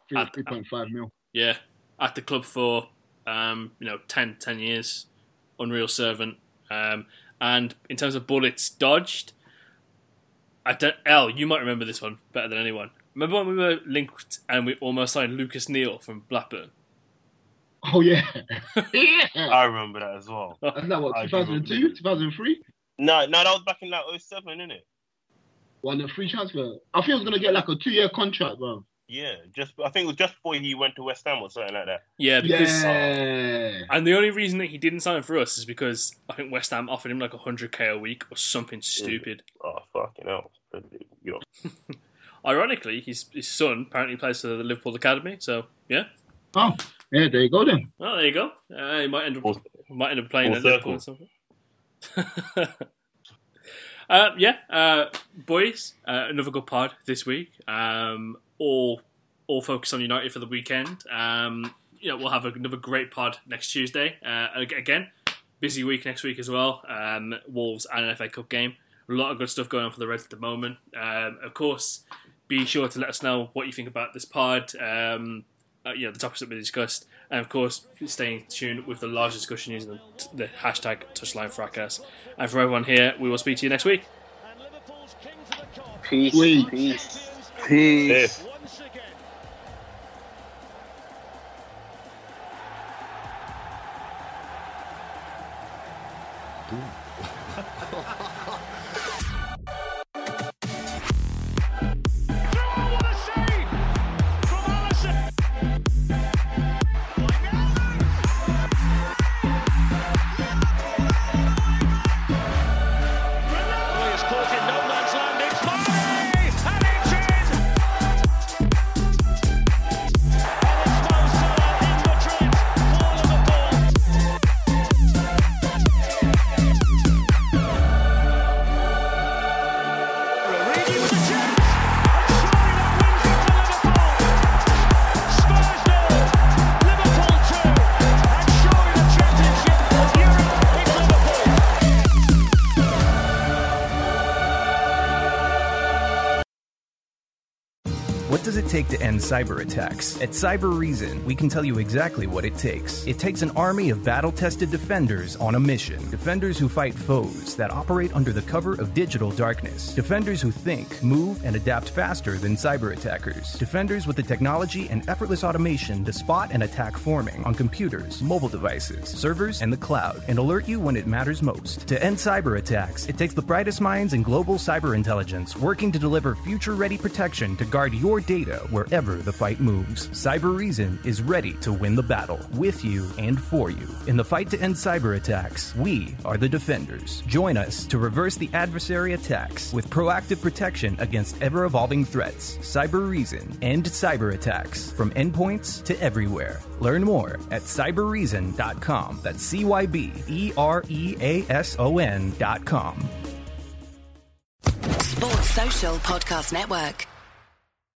Three- at- 3.5 mil. Yeah, at the club for um, you know 10, 10 years, unreal servant. Um, and in terms of bullets dodged, I don't. L, you might remember this one better than anyone. Remember when we were linked and we almost signed Lucas Neill from Blackburn? Oh, yeah. yeah. I remember that as well. That's that what, I do remember 2002, that. 2003? No, no, that was back in like 07, innit? Well, the free transfer. I think I was going to get like a two year contract, bro. Yeah, just I think it was just before he went to West Ham or something like that. Yeah, because Yeah. and the only reason that he didn't sign for us is because I think West Ham offered him like 100k a week or something stupid. Oh fucking hell! You know, Ironically, his his son apparently plays for the Liverpool academy. So yeah, Oh, yeah, there you go then. well there you go. Uh, he might end up Full- might end up playing full at Liverpool or something. uh, yeah, uh, boys, uh, another good pod this week. Um, all all focused on United for the weekend. Um, you know, we'll have another great pod next Tuesday. Uh, again, busy week next week as well. Um, Wolves and an FA Cup game. A lot of good stuff going on for the Reds at the moment. Um, of course, be sure to let us know what you think about this pod. Um, uh, you know the topics that we discussed, and of course, staying tuned with the large discussion using the, the hashtag Touchline Fracas. And for everyone here, we will speak to you next week. And Liverpool's king to the cup. Peace, peace, peace. Cyber attacks? At Cybereason, we can tell you exactly what it takes. It takes an army of battle tested defenders on a mission. Defenders who fight foes that operate under the cover of digital darkness. Defenders who think, move, and adapt faster than cyber attackers. Defenders with the technology and effortless automation to spot and attack forming on computers, mobile devices, servers, and the cloud, and alert you when it matters most. To end cyber attacks, it takes the brightest minds in global cyber intelligence working to deliver future ready protection to guard your data wherever the fight moves. Cybereason is ready to win the battle with you and for you. In the fight to end cyber attacks, we are the defenders. Join us to reverse the adversary attacks with proactive protection against ever evolving threats. Cyber Reason end cyber attacks from endpoints to everywhere. Learn more at cybereason.com. That's C Y B E R E A S O N.com. Sports Social Podcast Network.